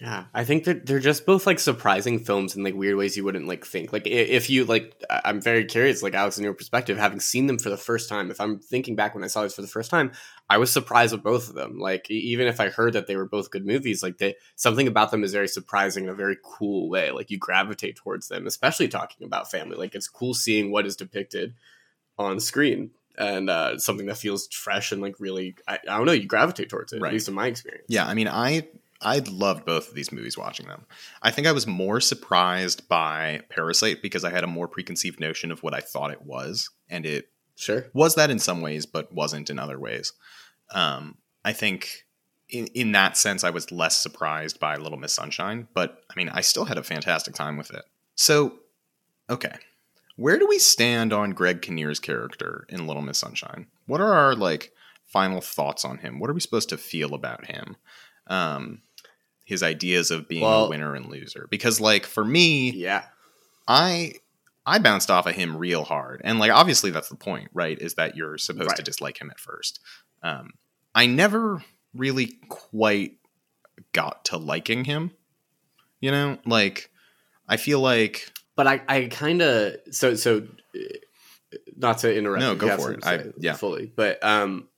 Yeah, I think that they're just both like surprising films in like weird ways you wouldn't like think. Like if you like, I'm very curious, like Alex, in your perspective, having seen them for the first time. If I'm thinking back when I saw this for the first time, I was surprised with both of them. Like even if I heard that they were both good movies, like they something about them is very surprising in a very cool way. Like you gravitate towards them, especially talking about family. Like it's cool seeing what is depicted on screen and uh, something that feels fresh and like really I, I don't know you gravitate towards it Right. at least in my experience Yeah, I mean, I I loved both of these movies watching them. I think I was more surprised by Parasite because I had a more preconceived notion of what I thought it was, and it sure was that in some ways, but wasn't in other ways. Um, I think in in that sense, I was less surprised by Little Miss Sunshine, but I mean, I still had a fantastic time with it. So, okay, where do we stand on Greg Kinnear's character in Little Miss Sunshine? What are our like final thoughts on him? What are we supposed to feel about him? Um, his ideas of being a winner and loser, because like for me, yeah I I bounced off of him real hard, and like obviously that's the point, right? Is that you're supposed to dislike him at first. Um, I never really quite got to liking him. You know, like I feel like but I, I kind of so so uh, not to interrupt. No, go for it. I- yeah. fully, but um,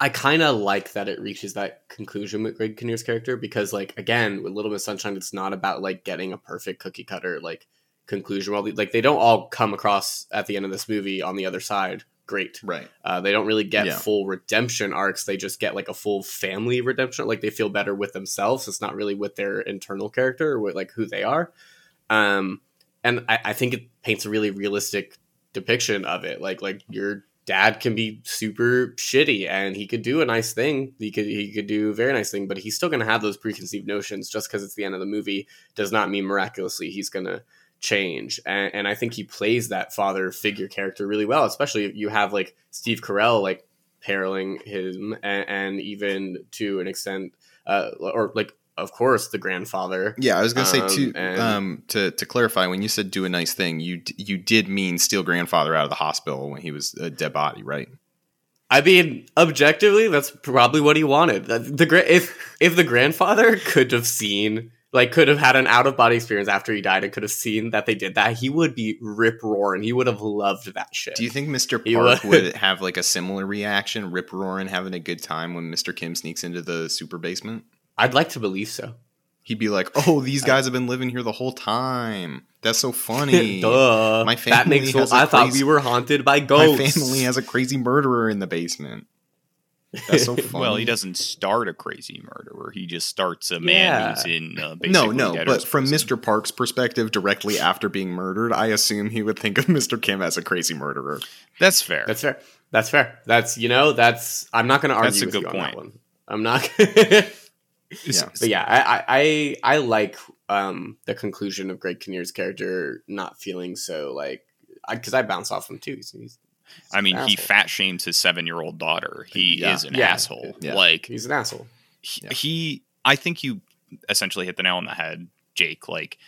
I kind of like that it reaches that conclusion with Greg Kinnear's character because, like, again, with Little Miss Sunshine, it's not about like getting a perfect cookie cutter like conclusion. Well, like they don't all come across at the end of this movie on the other side. Great. right. Uh, they don't really get Yeah. full redemption arcs. They just get like a full family redemption. Like they feel better with themselves. It's not really with their internal character or with like who they are. Um, and I, I think it paints a really realistic depiction of it. Like like your dad can be super shitty and he could do a nice thing. He could he could do a very nice thing, but he's still gonna have those preconceived notions. Just because it's the end of the movie does not mean miraculously he's gonna change. And, and I think he plays that father figure character really well, especially if you have like Steve Carell like paroling him and, and even to an extent uh, or like of course the grandfather Yeah, I was gonna say Um, too. Um, to to clarify, when you said do a nice thing, you you did mean steal grandfather out of the hospital when he was a dead body, right? I mean, objectively, that's probably what he wanted. The, if if the grandfather could have seen, like, could have had an out of body experience after he died and could have seen that they did that, he would be rip roaring. He would have loved that shit. Do you think Mr. Park would. would have like a similar reaction, rip roaring, having a good time when Mr. Kim sneaks into the super basement? I'd like to believe so. He'd be like, "Oh, these guys have been living here the whole time. That's so funny. Duh. My that family makes. has a I thought crazy- we were haunted by ghosts. My family has a crazy murderer in the basement. That's so funny. Well, he doesn't start a crazy murderer. He just starts a man Yeah. who's in uh, No, basically no, debtor's but from prison. Mr. Park's perspective, directly after being murdered, I assume he would think of Mr. Kim as a crazy murderer. That's fair. That's fair. That's fair. That's you know. That's. I'm not going to argue That's a with good you on point. one. I'm not. Yeah. But yeah, I I I, I like um the conclusion of Greg Kinnear's character not feeling so like because I, bounce off him too. He's, he's, I mean, he fat shames his seven year old daughter. He Yeah. is an Yeah. asshole. Yeah. Like he's an asshole. he, I think you essentially hit the nail on the head, Jake. Like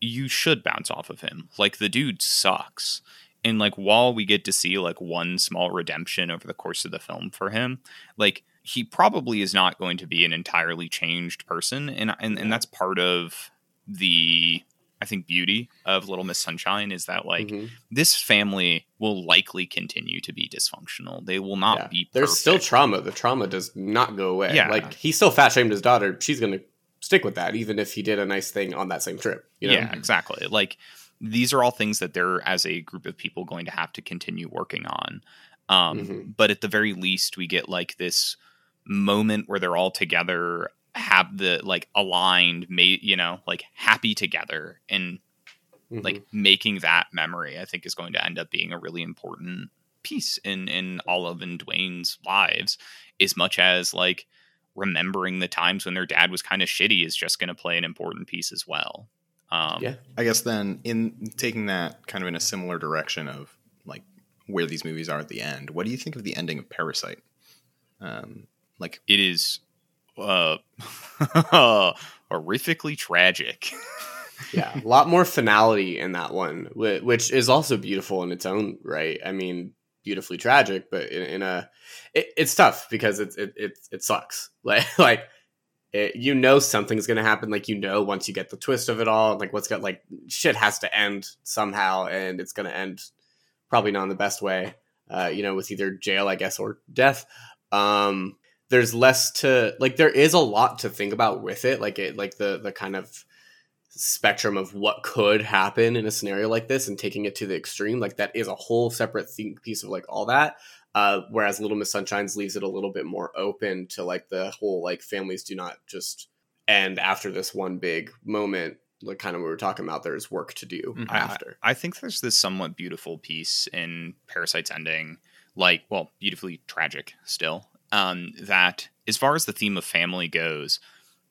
you should bounce off of him. Like the dude sucks. And like while we get to see like one small redemption over the course of the film for him, like he probably is not going to be an entirely changed person. And and, and that's part of the I think beauty of Little Miss Sunshine is that like Mhm. this family will likely continue to be dysfunctional. They will not Yeah. be There's still trauma. The trauma does not go away. Yeah. like he still fat shamed his daughter. She's gonna stick with that, even if he did a nice thing on that same trip. You know? Yeah, exactly. Like these are all things that they're as a group of people going to have to continue working on. Um, Mhm. But at the very least, we get like this moment where they're all together, have the like aligned, made you know, like happy together, and Mhm. like making that memory. I think is going to end up being a really important piece in in Olive and Dwayne's lives, as much as like remembering the times when their dad was kind of shitty is just going to play an important piece as well. Um, Yeah. I guess then, in taking that kind of in a similar direction of like where these movies are at the end, what do you think of the ending of Parasite? Um, like, it is uh horrifically tragic yeah, a lot more finality in that one, which is also beautiful in its own right. I mean, beautifully tragic, but in, in a, it, it's tough because it it it, it sucks. Like like it, you know something's gonna happen. Like you know once you get the twist of it all, like what's got like shit has to end somehow, and it's gonna end probably not in the best way. Uh, you know, with either jail, I guess, or death. Um, there's less to like. There is a lot to think about with it. Like it, like the the kind of spectrum of what could happen in a scenario like this and taking it to the extreme like that is a whole separate thing, piece of like all that uh, whereas little miss sunshines leaves it a little bit more open to like the whole like families do not just end after this one big moment like kind of what we were talking about there's work to do mm-hmm. after I, I think there's this somewhat beautiful piece in parasite's ending like well beautifully tragic still um, that as far as the theme of family goes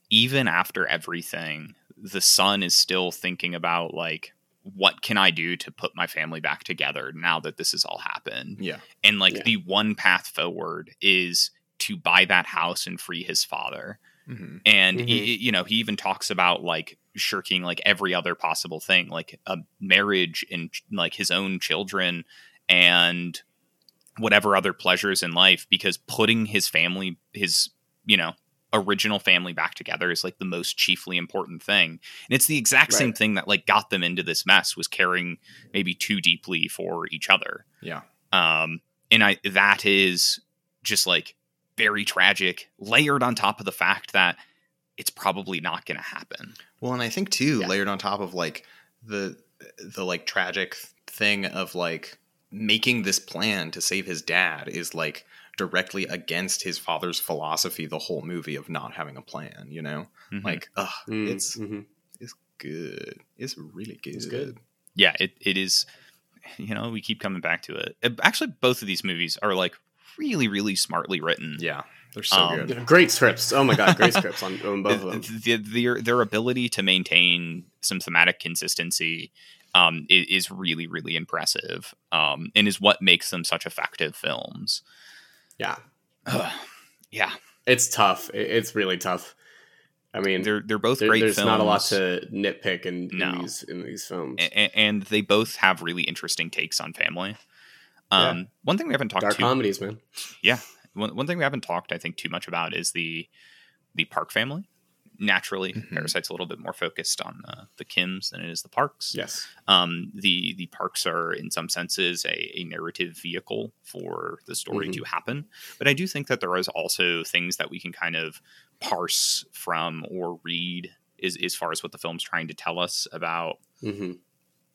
even after everything the son is still thinking about like what can I do to put my family back together now that this has all happened? Yeah. And like yeah. the one path forward is to buy that house and free his father. Mm-hmm. And mm-hmm. He, you know, he even talks about like shirking like every other possible thing, like a marriage and like his own children and whatever other pleasures in life because putting his family his you know original family back together is like the most chiefly important thing. And it's the exact right. same thing that like got them into this mess was caring maybe too deeply for each other. Yeah. Um and I that is just like very tragic layered on top of the fact that it's probably not going to happen. Well, and I think too yeah. layered on top of like the the like tragic thing of like making this plan to save his dad is like directly against his father's philosophy the whole movie of not having a plan you know mm-hmm. like ugh, mm-hmm. it's mm-hmm. it's good it's really good it's good yeah it, it is you know we keep coming back to it. it actually both of these movies are like really really smartly written yeah they're so um, good. Great scripts. Oh my god, great scripts on, on both of them. The, the, their ability to maintain some thematic consistency um, is, is, really, really impressive, um, and is what makes them such effective films. Yeah. yeah. It's tough. It's really tough. I mean, they're they're both there, great. There's films. not a lot to nitpick in, no. in these in these films, and, and, they both have really interesting takes on family. Um, yeah. one thing we haven't talked dark comedies, man. Yeah, one one thing we haven't talked, I think, too much about is the the Park family naturally mm-hmm. parasite's a little bit more focused on uh, the kims than it is the parks yes um, the the parks are in some senses a, a narrative vehicle for the story mm-hmm. to happen but i do think that there is also things that we can kind of parse from or read is as far as what the film's trying to tell us about mm-hmm.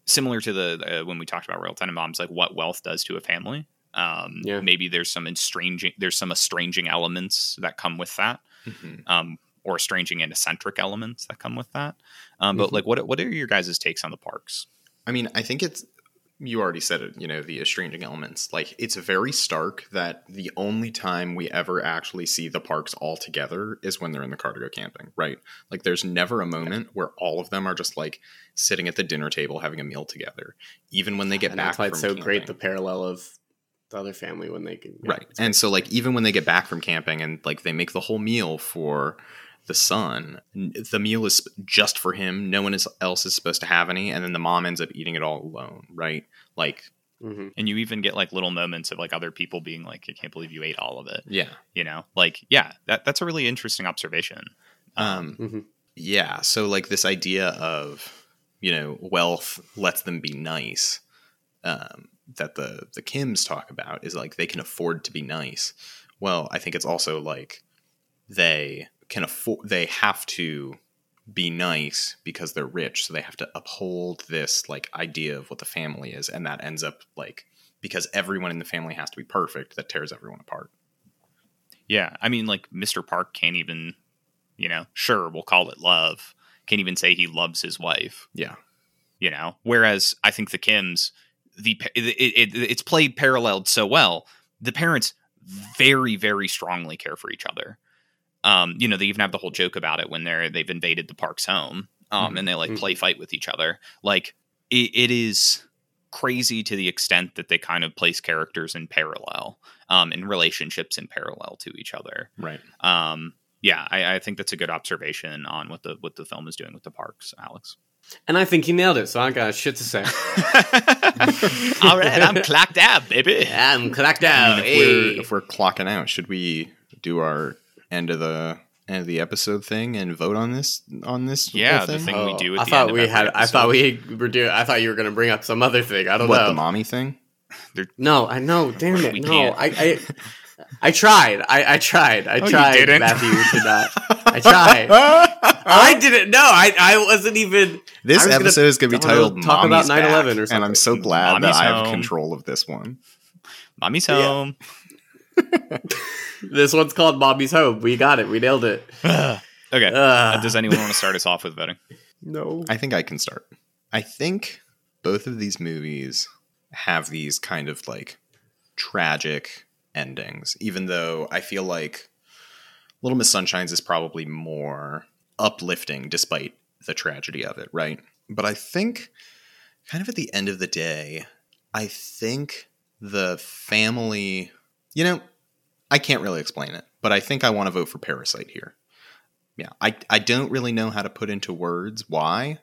similar to the uh, when we talked about royal tenenbaums like what wealth does to a family um, yeah. maybe there's some estranging there's some estranging elements that come with that mm-hmm. um, or estranging and eccentric elements that come with that. Um, but mm-hmm. like, what what are your guys' takes on the parks? I mean, I think it's you already said it. You know, the estranging elements. Like, it's very stark that the only time we ever actually see the parks all together is when they're in the car to go camping, right? Like, there's never a moment where all of them are just like sitting at the dinner table having a meal together, even when they get and back. That's why it's so camping. great the parallel of the other family when they can yeah, right and so like even when they get back from camping and like they make the whole meal for the son. The meal is just for him. No one else is supposed to have any, and then the mom ends up eating it all alone. Right? Like, mm-hmm. and you even get like little moments of like other people being like, "I can't believe you ate all of it." Yeah, you know, like yeah, that that's a really interesting observation. Um, mm-hmm. yeah. So like this idea of you know wealth lets them be nice. Um, that the the Kims talk about is like they can afford to be nice. Well, I think it's also like they can afford they have to be nice because they're rich so they have to uphold this like idea of what the family is and that ends up like because everyone in the family has to be perfect that tears everyone apart. Yeah i mean like mr park can't even you know sure we'll call it love can't even say he loves his wife. Yeah. You know whereas i think the kims the it, it, it's played paralleled so well the parents very very strongly care for each other um, you know, they even have the whole joke about it when they're they've invaded the park's home, um, mm-hmm. and they like play mm-hmm. fight with each other. Like it, it is crazy to the extent that they kind of place characters in parallel, um, and relationships in parallel to each other. Right. Um, yeah, I, I think that's a good observation on what the what the film is doing with the parks, Alex. And I think he nailed it, so I got shit to say. All right, I'm clocked out, baby. I'm clocked I out. mean, if, we're, if we're clocking out, should we do our end of the end of the episode thing and vote on this on this? Yeah, whole the thing. thing we oh, do at I thought end we every had. I thought we were doing. I thought you were going to bring up some other thing. I don't what know. the mommy thing? No, I know. Damn it. No, can't. I, I, I tried. I, I tried. I Oh, you tried, didn't? Matthew, to not. I tried. I didn't. No, I, I wasn't even. This I was gonna- episode is going to be I don't titled talk about "Mommy's 9/11 Back," or something. and I'm so glad Mommy's that I have control of this one. Mommy's Yeah. Home. This one's called Mommy's Home. We got it. We nailed it. okay. Uh, does anyone want to start us off with voting? no. I think I can start. I think both of these movies have these kind of like tragic endings, even though I feel like Little Miss Sunshine's is probably more uplifting despite the tragedy of it, right? But I think, kind of at the end of the day, I think the family, you know, I can't really explain it, but I think I want to vote for Parasite here. Yeah, I, I don't really know how to put into words why,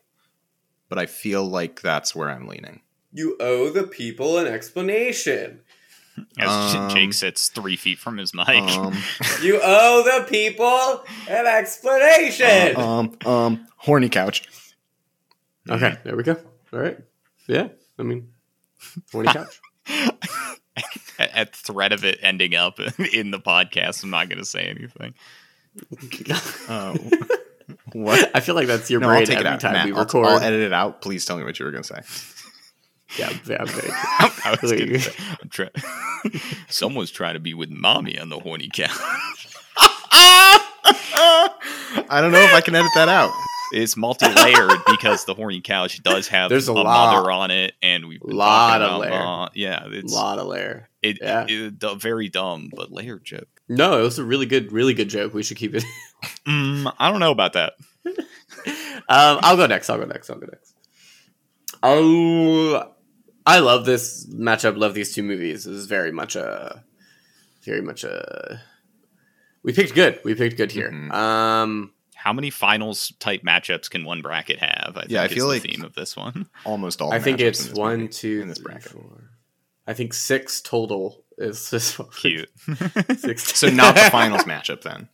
but I feel like that's where I'm leaning. You owe the people an explanation. As Um, Jake sits three feet from his mic. Um, You owe the people an explanation. um, um, horny couch. okay, there we go. All right. Yeah. I mean, horny couch. at, at threat of it ending up in the podcast, I'm not going to say anything. Oh, what? I feel like that's your No, brain I'll take it every out. time Matt, we I'll, record. I'll edit it out. Please tell me what you were going to say. yeah, yeah, very I was gonna say, I'm try- Someone's trying to be with mommy on the horny couch. I don't know if I can edit that out. It's multi-layered because the horny couch does have There's a a, lot- mother on it, and we've lot of layer. mom- yeah, it's a lot of layer. it, yeah. it- it- d- very dumb, but layered joke. No, it was a really good, really good joke. We should keep it. Mm, I don't know about that. um, I'll go next. I'll go next. I'll go next. Oh, I love this matchup. Love these two movies. This is very much a, very much a. We picked good. We picked good here. Mhm. Um, How many finals type matchups can one bracket have? I think Yeah, I is feel the like- theme of this one. Almost all. I the think matchups in it's this one, movie- two, in this three, bracket. four. I think six total is this one. Cute. Six. So not the finals matchup then.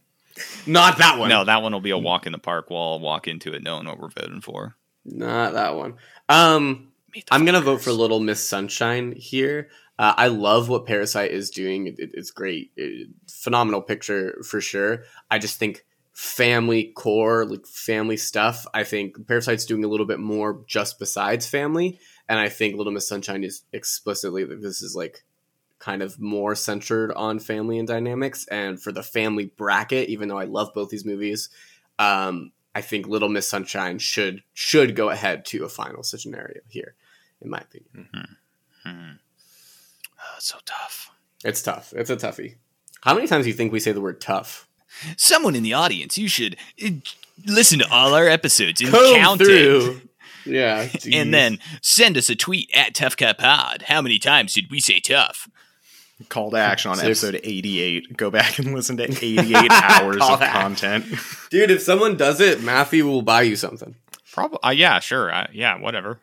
Not that one. no, that one will be a walk in the park. We'll walk into it knowing what we're voting for. Not that one. Um, I'm gonna vote for Little Miss Sunshine here. Uh, I love what Parasite is doing. It, it- it's great, It- phenomenal picture for sure. I just think family core, like family stuff. I think Parasite's doing a little bit more just besides family, and I think Little Miss Sunshine is explicitly that this is like kind of more centered on family and dynamics. And for the family bracket, even though I love both these movies, um, I think Little Miss Sunshine should should go ahead to a final scenario here, in my opinion. Hmm. Oh, so tough. It's tough. It's a toughie. How many times do you think we say the word tough? Someone in the audience, you should uh, listen to all our episodes and Comb count it. through. Yeah, geez. And then send us a tweet at Tough Cut Pod. How many times did we say tough? Call to action on Six. episode 88. Go back and listen to 88 hours of to action. content. dude, if someone does it, Matthew will buy you something. Probably. Uh, yeah, sure. Uh, yeah, whatever.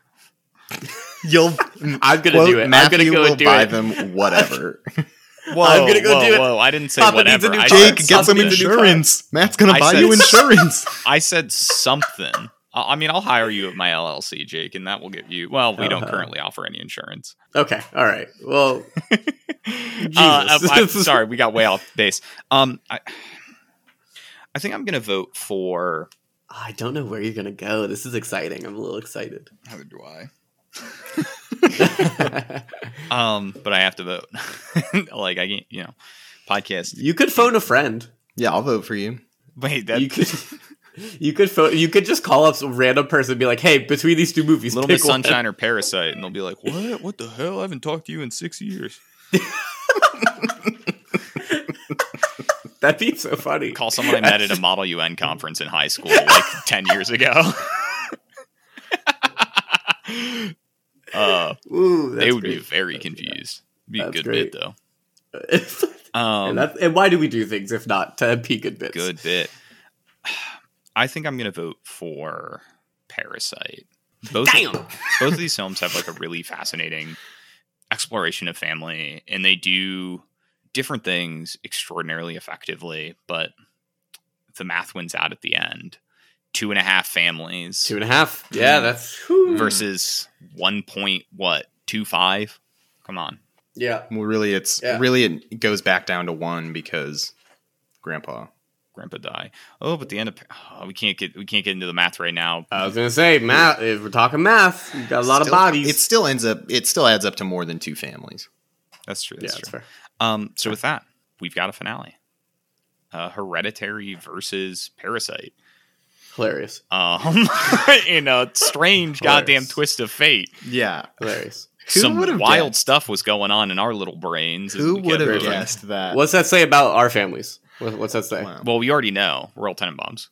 You'll I'm gonna do it. I'm Matthew gonna go will do buy it. them whatever. Whoa, I'm gonna go whoa, do it. Whoa, I didn't say Papa needs a new car. Jake, get some Something to do insurance. Matt's gonna I buy said you insurance. I said something. I I mean, I'll hire you at my LLC, Jake, and that will give you. Well, we don't Uh-huh. currently offer any insurance. Okay, all right. Well, Uh, I, Jesus. I'm sorry, we got way off base. Um, I, I think I'm gonna vote for. I don't know where you're gonna go. This is exciting. I'm a little excited. How do I? Um, but I have to vote. like I can't, you know, podcast. you could phone a friend. Yeah, I'll vote for you. Wait, that you could. You could phone, you could just call up some random person and be like, "Hey, between these two movies, Little pick Miss. Sunshine or Parasite, and they'll be like, "What? What the hell? I haven't talked to you in six years." That'd be so funny. Call someone I met at a Model UN conference in high school like ten years ago. Uh, Ooh, they that's would be great. very confused. Be a good great. bit though. and, Um, that's, and why do we do things if not to be good bits? good bit. I think I'm gonna vote for Parasite. both Damn. both of these films have like a really fascinating exploration of family, and they do different things extraordinarily effectively. But the math wins out at the end. Two and a half families Two and a half. Yeah, that's whew. versus one point what two five. Come on. yeah. Well, really, it's Yeah. really it goes back down to one because Grandpa. Grandpa die. Oh, but the end of oh, we can't get we can't get into the math right now. I was gonna say math. If we're talking math, you got a lot of bodies. It still ends up. It still adds up to more than two families. That's true. yeah, That's that's true. fair. Um, so with that, we've got a finale. Uh, Hereditary versus Parasite. Hilarious. Um, in a strange goddamn twist of fate. Yeah. Hilarious. Who Some wild guessed? stuff was going on in our little brains. Who would have moving. guessed that? What's that say about our families? What- What's that say? Wow. Well, we already know Royal Tenenbaums.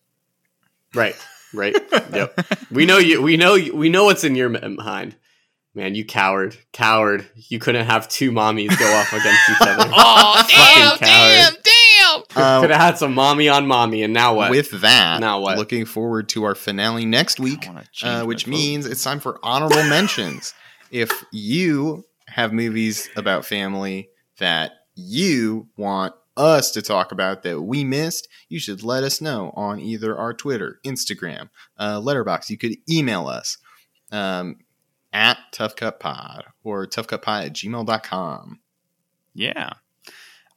Right. Right. yep. We know you. We know. You, we know what's in your mind. Man, you coward, coward! You couldn't have two mommies go off against each other. Oh, damn, damn, damn! Uh, Could have had some mommy on mommy, and now what? With that, Now what? looking forward to our finale next week, I wanna change uh, which means it's time for honorable mentions. If you have movies about family that you want us to talk about that we missed, you should let us know on either our Twitter, Instagram, uh, Letterboxd. You could email us um, at toughcutpod or toughcutpod at gmail.com. Yeah.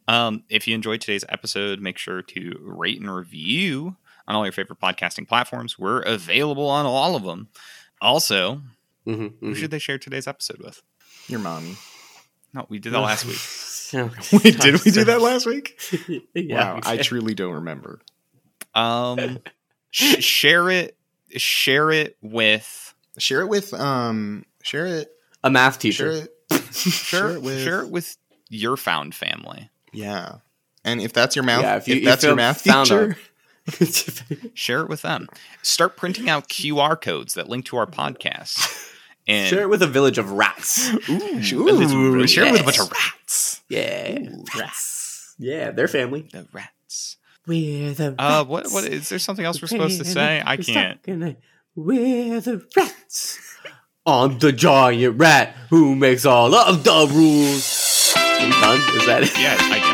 Um, if you enjoyed today's episode, make sure to rate and review on all your favorite podcasting platforms. We're available on all of them. Also, Mhm, who mhm. should they share today's episode with? Your mommy. No, we did that last week. Wait, did we do that last week? yeah, wow, I truly don't remember. Um, sh- share it. Share it with. Share it with um. Share it. a math Share teacher. it. Share, it with. share it with your found family. Yeah. And if that's your math, Yeah, if, if you- if that's your math found teacher, Share it with them. Start printing out QR codes that link to our podcast. And Share it with a village of rats. Ooh, Ooh, share it with a bunch of rats. Yeah, rats. Yeah, their family. the rats. We're the Uh, what? What is there? Something else we're supposed to say? I can't. We're the rats. I'm the giant rat who makes all of the rules. Done? Is that it? Yeah, I